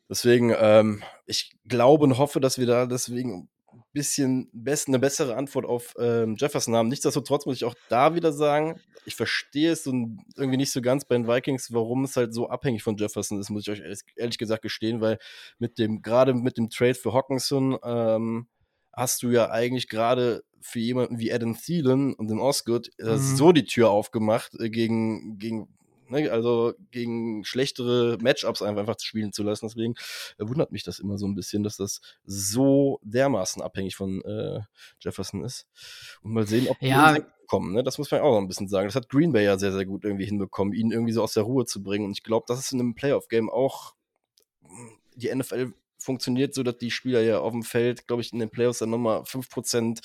Deswegen, ähm, ich glaube und hoffe, dass wir da deswegen bisschen best, eine bessere Antwort auf ähm, Jefferson haben. Nichtsdestotrotz muss ich auch da wieder sagen, ich verstehe es so irgendwie nicht so ganz bei den Vikings, warum es halt so abhängig von Jefferson ist, muss ich euch ehrlich, ehrlich gesagt gestehen, weil mit dem, gerade mit dem Trade für Hawkinson, ähm, hast du ja eigentlich gerade für jemanden wie Adam Thielen und den Osgood äh, mhm. so die Tür aufgemacht äh, gegen, gegen ne, also gegen schlechtere Matchups einfach, einfach spielen zu lassen. Deswegen äh, wundert mich das immer so ein bisschen, dass das so dermaßen abhängig von äh, Jefferson ist. Und mal sehen, ob ja. die kommen. Ne? Das muss man auch noch ein bisschen sagen. Das hat Green Bay ja sehr, sehr gut irgendwie hinbekommen, ihn irgendwie so aus der Ruhe zu bringen. Und ich glaube, das ist in einem Playoff-Game auch die NFL funktioniert so, dass die Spieler ja auf dem Feld, glaube ich, in den Playoffs dann nochmal 5%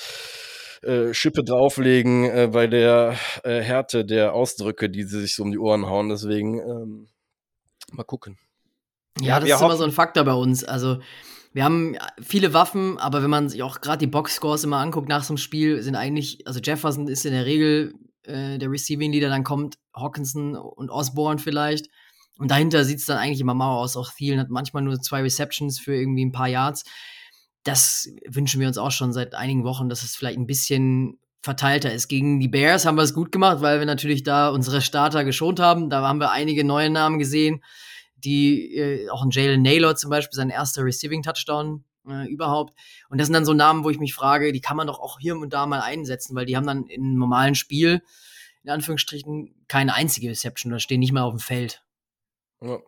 äh, Schippe drauflegen äh, bei der äh, Härte der Ausdrücke, die sie sich so um die Ohren hauen. Deswegen ähm, mal gucken. Ja, das ist immer so ein Faktor bei uns. Also wir haben viele Waffen, aber wenn man sich auch gerade die Boxscores immer anguckt nach so einem Spiel, sind eigentlich, also Jefferson ist in der Regel äh, der Receiving Leader, dann kommt Hawkinson und Osborne vielleicht. Und dahinter sieht es dann eigentlich immer mau aus. Auch Thielen hat manchmal nur zwei Receptions für irgendwie ein paar Yards. Das wünschen wir uns auch schon seit einigen Wochen, dass es vielleicht ein bisschen verteilter ist. Gegen die Bears haben wir es gut gemacht, weil wir natürlich da unsere Starter geschont haben. Da haben wir einige neue Namen gesehen, die äh, auch ein Jalen Naylor zum Beispiel, sein erster Receiving Touchdown äh, überhaupt. Und das sind dann so Namen, wo ich mich frage, die kann man doch auch hier und da mal einsetzen, weil die haben dann im normalen Spiel in Anführungsstrichen keine einzige Reception oder stehen nicht mal auf dem Feld. Ja.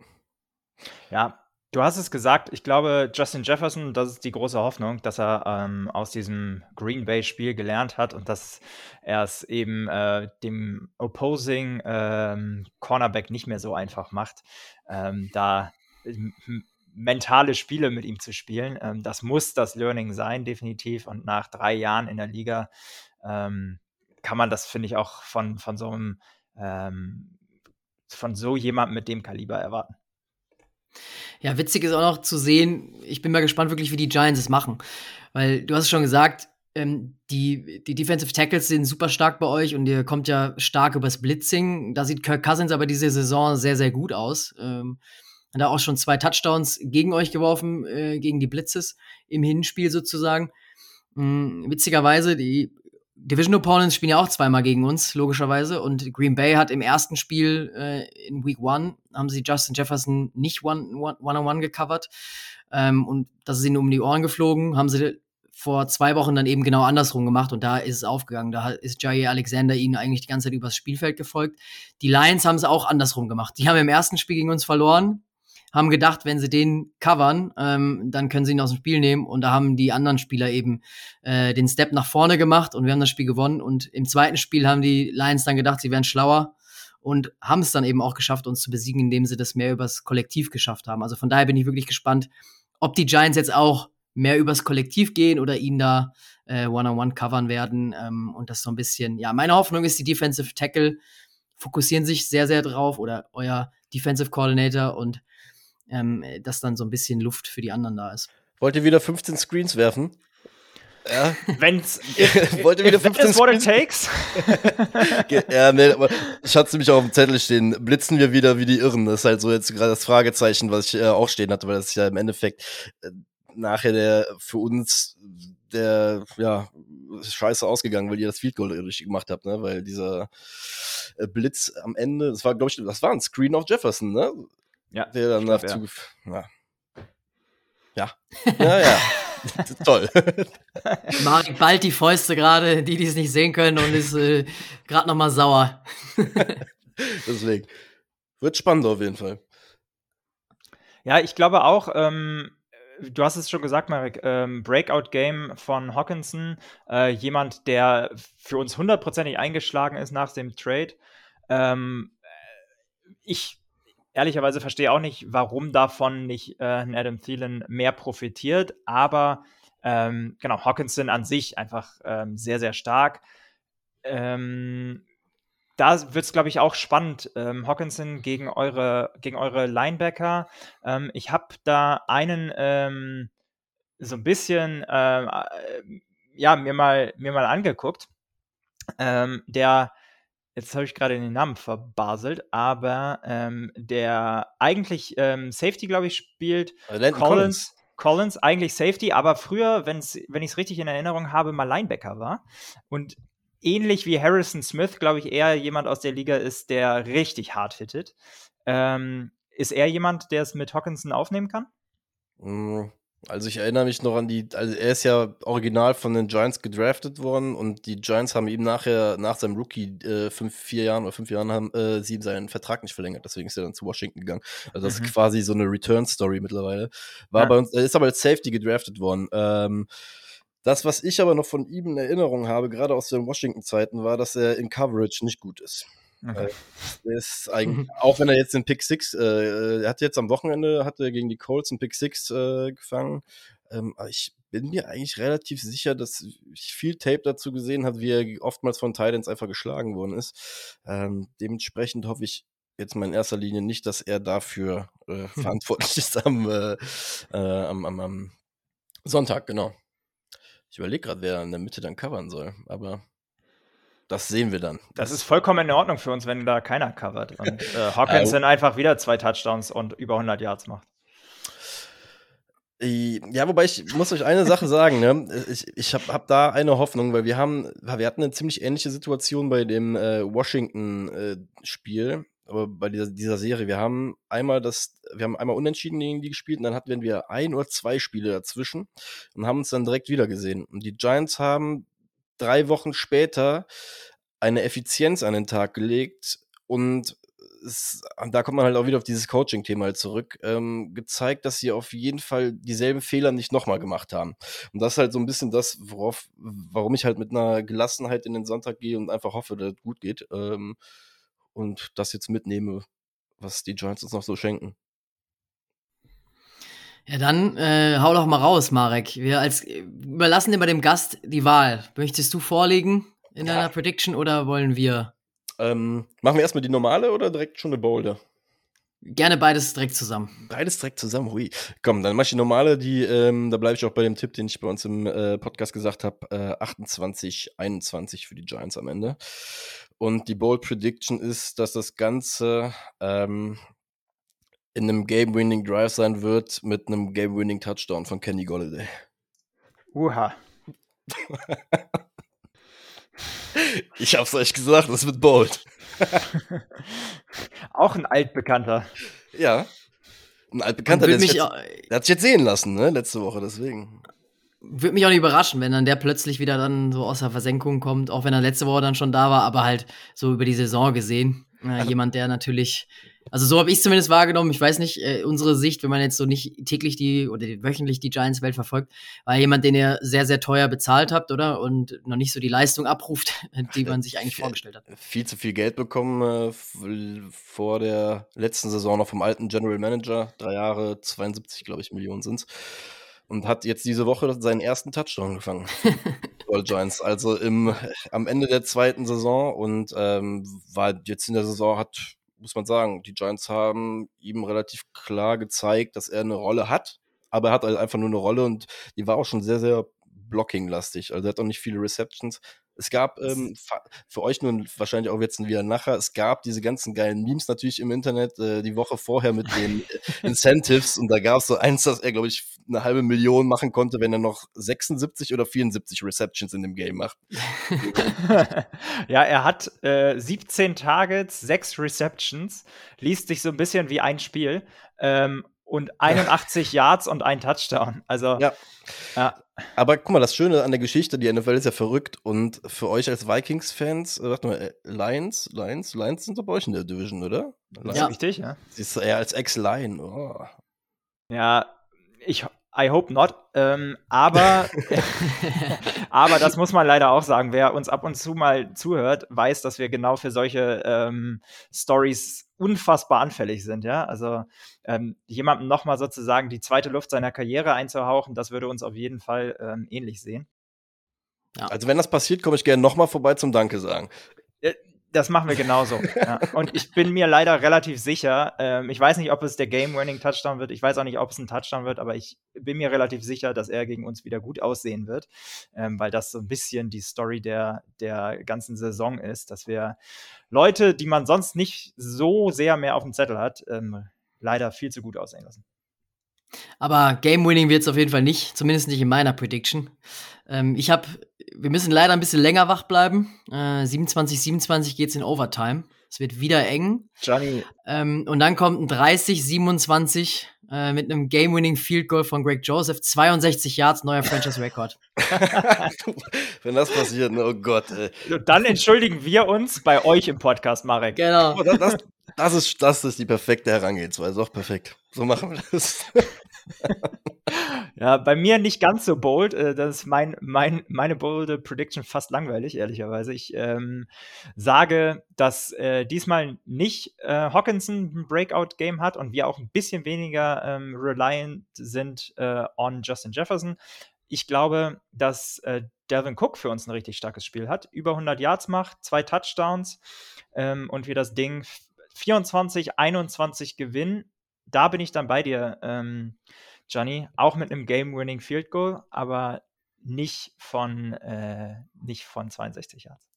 ja, du hast es gesagt. Ich glaube, Justin Jefferson, das ist die große Hoffnung, dass er ähm, aus diesem Green Bay-Spiel gelernt hat und dass er es eben äh, dem Opposing ähm, Cornerback nicht mehr so einfach macht, ähm, da mentale Spiele mit ihm zu spielen. Ähm, das muss das Learning sein, definitiv. Und nach drei Jahren in der Liga ähm, kann man das, finde ich, auch von, von so einem ähm, von so jemandem mit dem Kaliber erwarten. Ja, witzig ist auch noch zu sehen, ich bin mal gespannt wirklich, wie die Giants es machen. Weil du hast es schon gesagt, ähm, die, die Defensive Tackles sind super stark bei euch und ihr kommt ja stark übers Blitzing. Da sieht Kirk Cousins aber diese Saison sehr, sehr gut aus. Ähm, hat er auch schon zwei Touchdowns gegen euch geworfen, äh, gegen die Blitzes im Hinspiel sozusagen. Ähm, witzigerweise, die Division Opponents spielen ja auch zweimal gegen uns, logischerweise. Und Green Bay hat im ersten Spiel äh, in Week One haben sie Justin Jefferson nicht one-on-one one, one gecovert. Ähm, und das ist ihnen um die Ohren geflogen. Haben sie vor zwei Wochen dann eben genau andersrum gemacht und da ist es aufgegangen. Da ist Jair Alexander ihnen eigentlich die ganze Zeit übers Spielfeld gefolgt. Die Lions haben es auch andersrum gemacht. Die haben im ersten Spiel gegen uns verloren, haben gedacht, wenn sie den covern, ähm, dann können sie ihn aus dem Spiel nehmen. Und da haben die anderen Spieler eben äh, den Step nach vorne gemacht und wir haben das Spiel gewonnen. Und im zweiten Spiel haben die Lions dann gedacht, sie wären schlauer und haben es dann eben auch geschafft, uns zu besiegen, indem sie das mehr übers Kollektiv geschafft haben. Also von daher bin ich wirklich gespannt, ob die Giants jetzt auch mehr übers Kollektiv gehen oder ihn da äh, One-on-One covern werden. Ähm, und das so ein bisschen, ja, meine Hoffnung ist, die Defensive Tackle fokussieren sich sehr, sehr drauf oder euer Defensive Coordinator und ähm, dass dann so ein bisschen Luft für die anderen da ist. Wollt ihr wieder 15 Screens werfen? Ja. Wenn's, wollte wieder 15 what it takes. ja, nee, aber ich hatte nämlich auch auf dem Zettel stehen, blitzen wir wieder wie die Irren. Das ist halt so jetzt gerade das Fragezeichen, was ich äh, auch stehen hatte, weil das ja im Endeffekt äh, nachher der für uns der ja scheiße ausgegangen, weil ihr das Field Goal richtig gemacht habt, ne? Weil dieser äh, Blitz am Ende, das war glaube ich, das war ein Screen of Jefferson, ne? Ja. Der dann glaub, dazu, ja. Ja. Ja, ja. Toll. Marek bald die Fäuste gerade, die, die es nicht sehen können und ist äh, gerade noch mal sauer. Deswegen. Wird spannend auf jeden Fall. Ja, ich glaube auch, ähm, du hast es schon gesagt, Marek, ähm, Breakout-Game von Hawkinson, äh, jemand, der für uns hundertprozentig eingeschlagen ist nach dem Trade. Ähm, ich ehrlicherweise verstehe auch nicht, warum davon nicht äh, Adam Thielen mehr profitiert, aber ähm, genau, Hawkinson an sich einfach ähm, sehr, sehr stark. Ähm, da wird es, glaube ich, auch spannend. Ähm, Hawkinson gegen eure, gegen eure Linebacker. Ähm, ich habe da einen ähm, so ein bisschen äh, äh, ja, mir mal, mir mal angeguckt. Ähm, der jetzt habe ich gerade den Namen verbaselt, aber ähm, der eigentlich ähm, Safety, glaube ich, spielt. Äh, Collins, Collins. Collins, eigentlich Safety, aber früher, wenn's, wenn ich es richtig in Erinnerung habe, mal Linebacker war. Und ähnlich wie Harrison Smith, glaube ich, eher jemand aus der Liga ist, der richtig hart hittet. Ähm, ist er jemand, der es mit Hawkinson aufnehmen kann? Also ich erinnere mich noch an die, also er ist ja original von den Giants gedraftet worden und die Giants haben ihm nachher, nach seinem Rookie, äh, fünf, vier Jahren oder fünf Jahren haben äh, sie ihm seinen Vertrag nicht verlängert, deswegen ist er dann zu Washington gegangen. Also das mhm. ist quasi so eine Return-Story mittlerweile. War ja. bei uns, er ist aber als Safety gedraftet worden. Ähm, das, was ich aber noch von ihm in Erinnerung habe, gerade aus den Washington-Zeiten, war, dass er in Coverage nicht gut ist. Okay. Äh, ist eigentlich, auch wenn er jetzt den Pick 6, äh, er hat jetzt am Wochenende, hat er gegen die Colts einen Pick 6 äh, gefangen. Ähm, ich bin mir eigentlich relativ sicher, dass ich viel Tape dazu gesehen habe, wie er oftmals von Titans einfach geschlagen worden ist. Ähm, dementsprechend hoffe ich jetzt mal in erster Linie nicht, dass er dafür äh, verantwortlich ist am, äh, äh, am, am, am Sonntag, genau. Ich überlege gerade, wer in der Mitte dann covern soll, aber das sehen wir dann. Das ist vollkommen in Ordnung für uns, wenn da keiner covert und äh, Hawkinson einfach wieder zwei Touchdowns und über 100 Yards macht. Ja, wobei ich muss euch eine Sache sagen, ne? Ich, ich habe hab da eine Hoffnung, weil wir haben, wir hatten eine ziemlich ähnliche Situation bei dem äh, Washington-Spiel, äh, aber bei dieser, dieser Serie. Wir haben einmal das, wir haben einmal unentschieden gegen die gespielt und dann hatten wir ein oder zwei Spiele dazwischen und haben uns dann direkt wieder gesehen. Und die Giants haben drei Wochen später eine Effizienz an den Tag gelegt und es, da kommt man halt auch wieder auf dieses Coaching-Thema halt zurück, ähm, gezeigt, dass sie auf jeden Fall dieselben Fehler nicht nochmal gemacht haben. Und das ist halt so ein bisschen das, worauf, warum ich halt mit einer Gelassenheit in den Sonntag gehe und einfach hoffe, dass es gut geht ähm, und das jetzt mitnehme, was die Giants uns noch so schenken. Ja, dann äh, hau doch mal raus, Marek. Wir als überlassen immer dem Gast die Wahl. Möchtest du vorlegen in ja. deiner Prediction oder wollen wir? Ähm, machen wir erstmal die normale oder direkt schon eine Boulder? Gerne beides direkt zusammen. Beides direkt zusammen, hui. Komm, dann mach ich die normale, die, ähm, da bleibe ich auch bei dem Tipp, den ich bei uns im äh, Podcast gesagt habe, äh, 28, 21 für die Giants am Ende. Und die Bold Prediction ist, dass das Ganze ähm, in einem Game-Winning Drive sein wird mit einem Game-Winning Touchdown von Kenny Golladay. Uha. ich hab's euch gesagt, das wird bold. Auch ein altbekannter. Ja. Ein altbekannter, der, mich, jetzt, der hat sich jetzt sehen lassen, ne, letzte Woche, deswegen. Würde mich auch nicht überraschen, wenn dann der plötzlich wieder dann so aus der Versenkung kommt, auch wenn er letzte Woche dann schon da war, aber halt so über die Saison gesehen. Äh, also, jemand, der natürlich also so habe ich zumindest wahrgenommen. Ich weiß nicht, äh, unsere Sicht, wenn man jetzt so nicht täglich die oder wöchentlich die Giants-Welt verfolgt, war jemand, den ihr sehr, sehr teuer bezahlt habt, oder? Und noch nicht so die Leistung abruft, die man sich eigentlich vorgestellt hat. Viel zu viel Geld bekommen äh, vor der letzten Saison noch vom alten General Manager. Drei Jahre, 72, glaube ich, Millionen sind's. Und hat jetzt diese Woche seinen ersten Touchdown gefangen. All Giants. Also im, am Ende der zweiten Saison und ähm, war jetzt in der Saison hat muss man sagen, die Giants haben ihm relativ klar gezeigt, dass er eine Rolle hat, aber er hat halt einfach nur eine Rolle und die war auch schon sehr, sehr blocking-lastig. Also er hat auch nicht viele Receptions. Es gab ähm, für euch nun wahrscheinlich auch jetzt wieder nachher, es gab diese ganzen geilen Memes natürlich im Internet äh, die Woche vorher mit den Incentives und da gab es so eins, dass er, glaube ich, eine halbe Million machen konnte, wenn er noch 76 oder 74 Receptions in dem Game macht. ja, er hat äh, 17 Targets, 6 Receptions, liest sich so ein bisschen wie ein Spiel. Ähm, und 81 Yards und ein Touchdown. Also ja. ja. Aber guck mal, das Schöne an der Geschichte, die NFL ist ja verrückt und für euch als Vikings-Fans, äh, warte mal, äh, Lions, Lions, Lions sind doch bei euch in der Division, oder? Lions? Ja, richtig, ja. Siehst du eher als Ex-Lion. Oh. Ja, ich, I hope not. Ähm, aber, aber das muss man leider auch sagen. Wer uns ab und zu mal zuhört, weiß, dass wir genau für solche ähm, Stories unfassbar anfällig sind. Ja, also ähm, jemandem nochmal sozusagen die zweite Luft seiner Karriere einzuhauchen, das würde uns auf jeden Fall ähm, ähnlich sehen. Ja. Also wenn das passiert, komme ich gerne nochmal vorbei zum Danke sagen. Das machen wir genauso. ja. Und ich bin mir leider relativ sicher, ähm, ich weiß nicht, ob es der Game-Winning-Touchdown wird, ich weiß auch nicht, ob es ein Touchdown wird, aber ich bin mir relativ sicher, dass er gegen uns wieder gut aussehen wird, ähm, weil das so ein bisschen die Story der, der ganzen Saison ist, dass wir Leute, die man sonst nicht so sehr mehr auf dem Zettel hat, ähm, leider viel zu gut aussehen lassen. Aber Game-Winning wird es auf jeden Fall nicht, zumindest nicht in meiner Prediction. Ähm, ich habe, wir müssen leider ein bisschen länger wach bleiben. Äh, 27, 27 geht's in Overtime. Es wird wieder eng. Johnny. Ähm, und dann kommt ein 30, 27 äh, mit einem Game-Winning Field Goal von Greg Joseph. 62 Yards, neuer Franchise-Rekord. Wenn das passiert, ne, oh Gott. Ey. Dann entschuldigen wir uns bei euch im Podcast, Marek. Genau. Das, das, das, ist, das ist die perfekte Herangehensweise. Auch perfekt. So machen wir das. ja, bei mir nicht ganz so bold. Äh, das ist mein, mein, meine bolde Prediction fast langweilig, ehrlicherweise. Ich ähm, sage, dass äh, diesmal nicht äh, Hawkinson ein Breakout-Game hat und wir auch ein bisschen weniger ähm, reliant sind äh, on Justin Jefferson. Ich glaube, dass äh, Delvin Cook für uns ein richtig starkes Spiel hat. Über 100 Yards macht, zwei Touchdowns ähm, und wir das Ding 24, 21 gewinnen. Da bin ich dann bei dir, ähm, Johnny. Auch mit einem Game-Winning Field Goal, aber nicht von, äh, nicht von 62 Yards.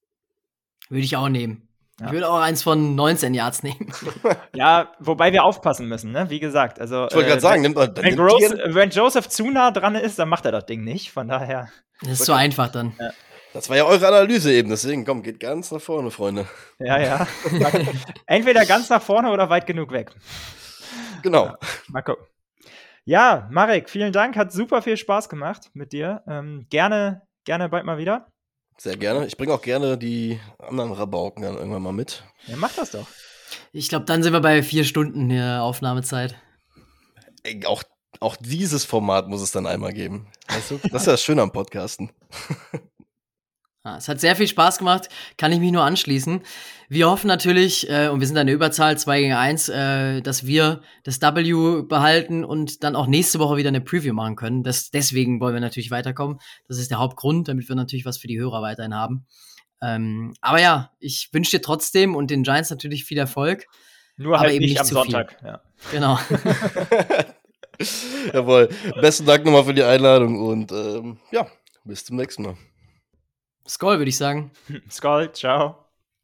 Würde ich auch nehmen. Ja. Ich würde auch eins von 19 Yards nehmen. ja, wobei wir aufpassen müssen, ne? Wie gesagt, also. Ich wollte gerade äh, sagen, nimmt, wenn, wenn, Gross, wenn, Joseph zu nah dran ist, dann macht er das Ding nicht. Von daher. Das ist zu einfach dann. Ja. Das war ja eure Analyse eben, deswegen komm, geht ganz nach vorne, Freunde. Ja, ja. Entweder ganz nach vorne oder weit genug weg. Genau. Ja, mal gucken. Ja, Marek, vielen Dank. Hat super viel Spaß gemacht mit dir. Ähm, gerne, gerne bald mal wieder. Sehr gerne. Ich bringe auch gerne die anderen Rabauken dann irgendwann mal mit. Ja, mach das doch. Ich glaube, dann sind wir bei vier Stunden hier Aufnahmezeit. Ey, auch, auch dieses Format muss es dann einmal geben. Weißt du? Das ist ja das Schöne am Podcasten. Ja, es hat sehr viel Spaß gemacht, kann ich mich nur anschließen. Wir hoffen natürlich, äh, und wir sind eine Überzahl 2 gegen 1, äh, dass wir das W behalten und dann auch nächste Woche wieder eine Preview machen können. Das, deswegen wollen wir natürlich weiterkommen. Das ist der Hauptgrund, damit wir natürlich was für die Hörer weiterhin haben. Ähm, aber ja, ich wünsche dir trotzdem und den Giants natürlich viel Erfolg. Nur halt nicht, nicht am Sonntag. Ja. Genau. Jawohl. Besten Dank nochmal für die Einladung und ähm, ja, bis zum nächsten Mal. Skoll, würde ich sagen. Skoll, ciao.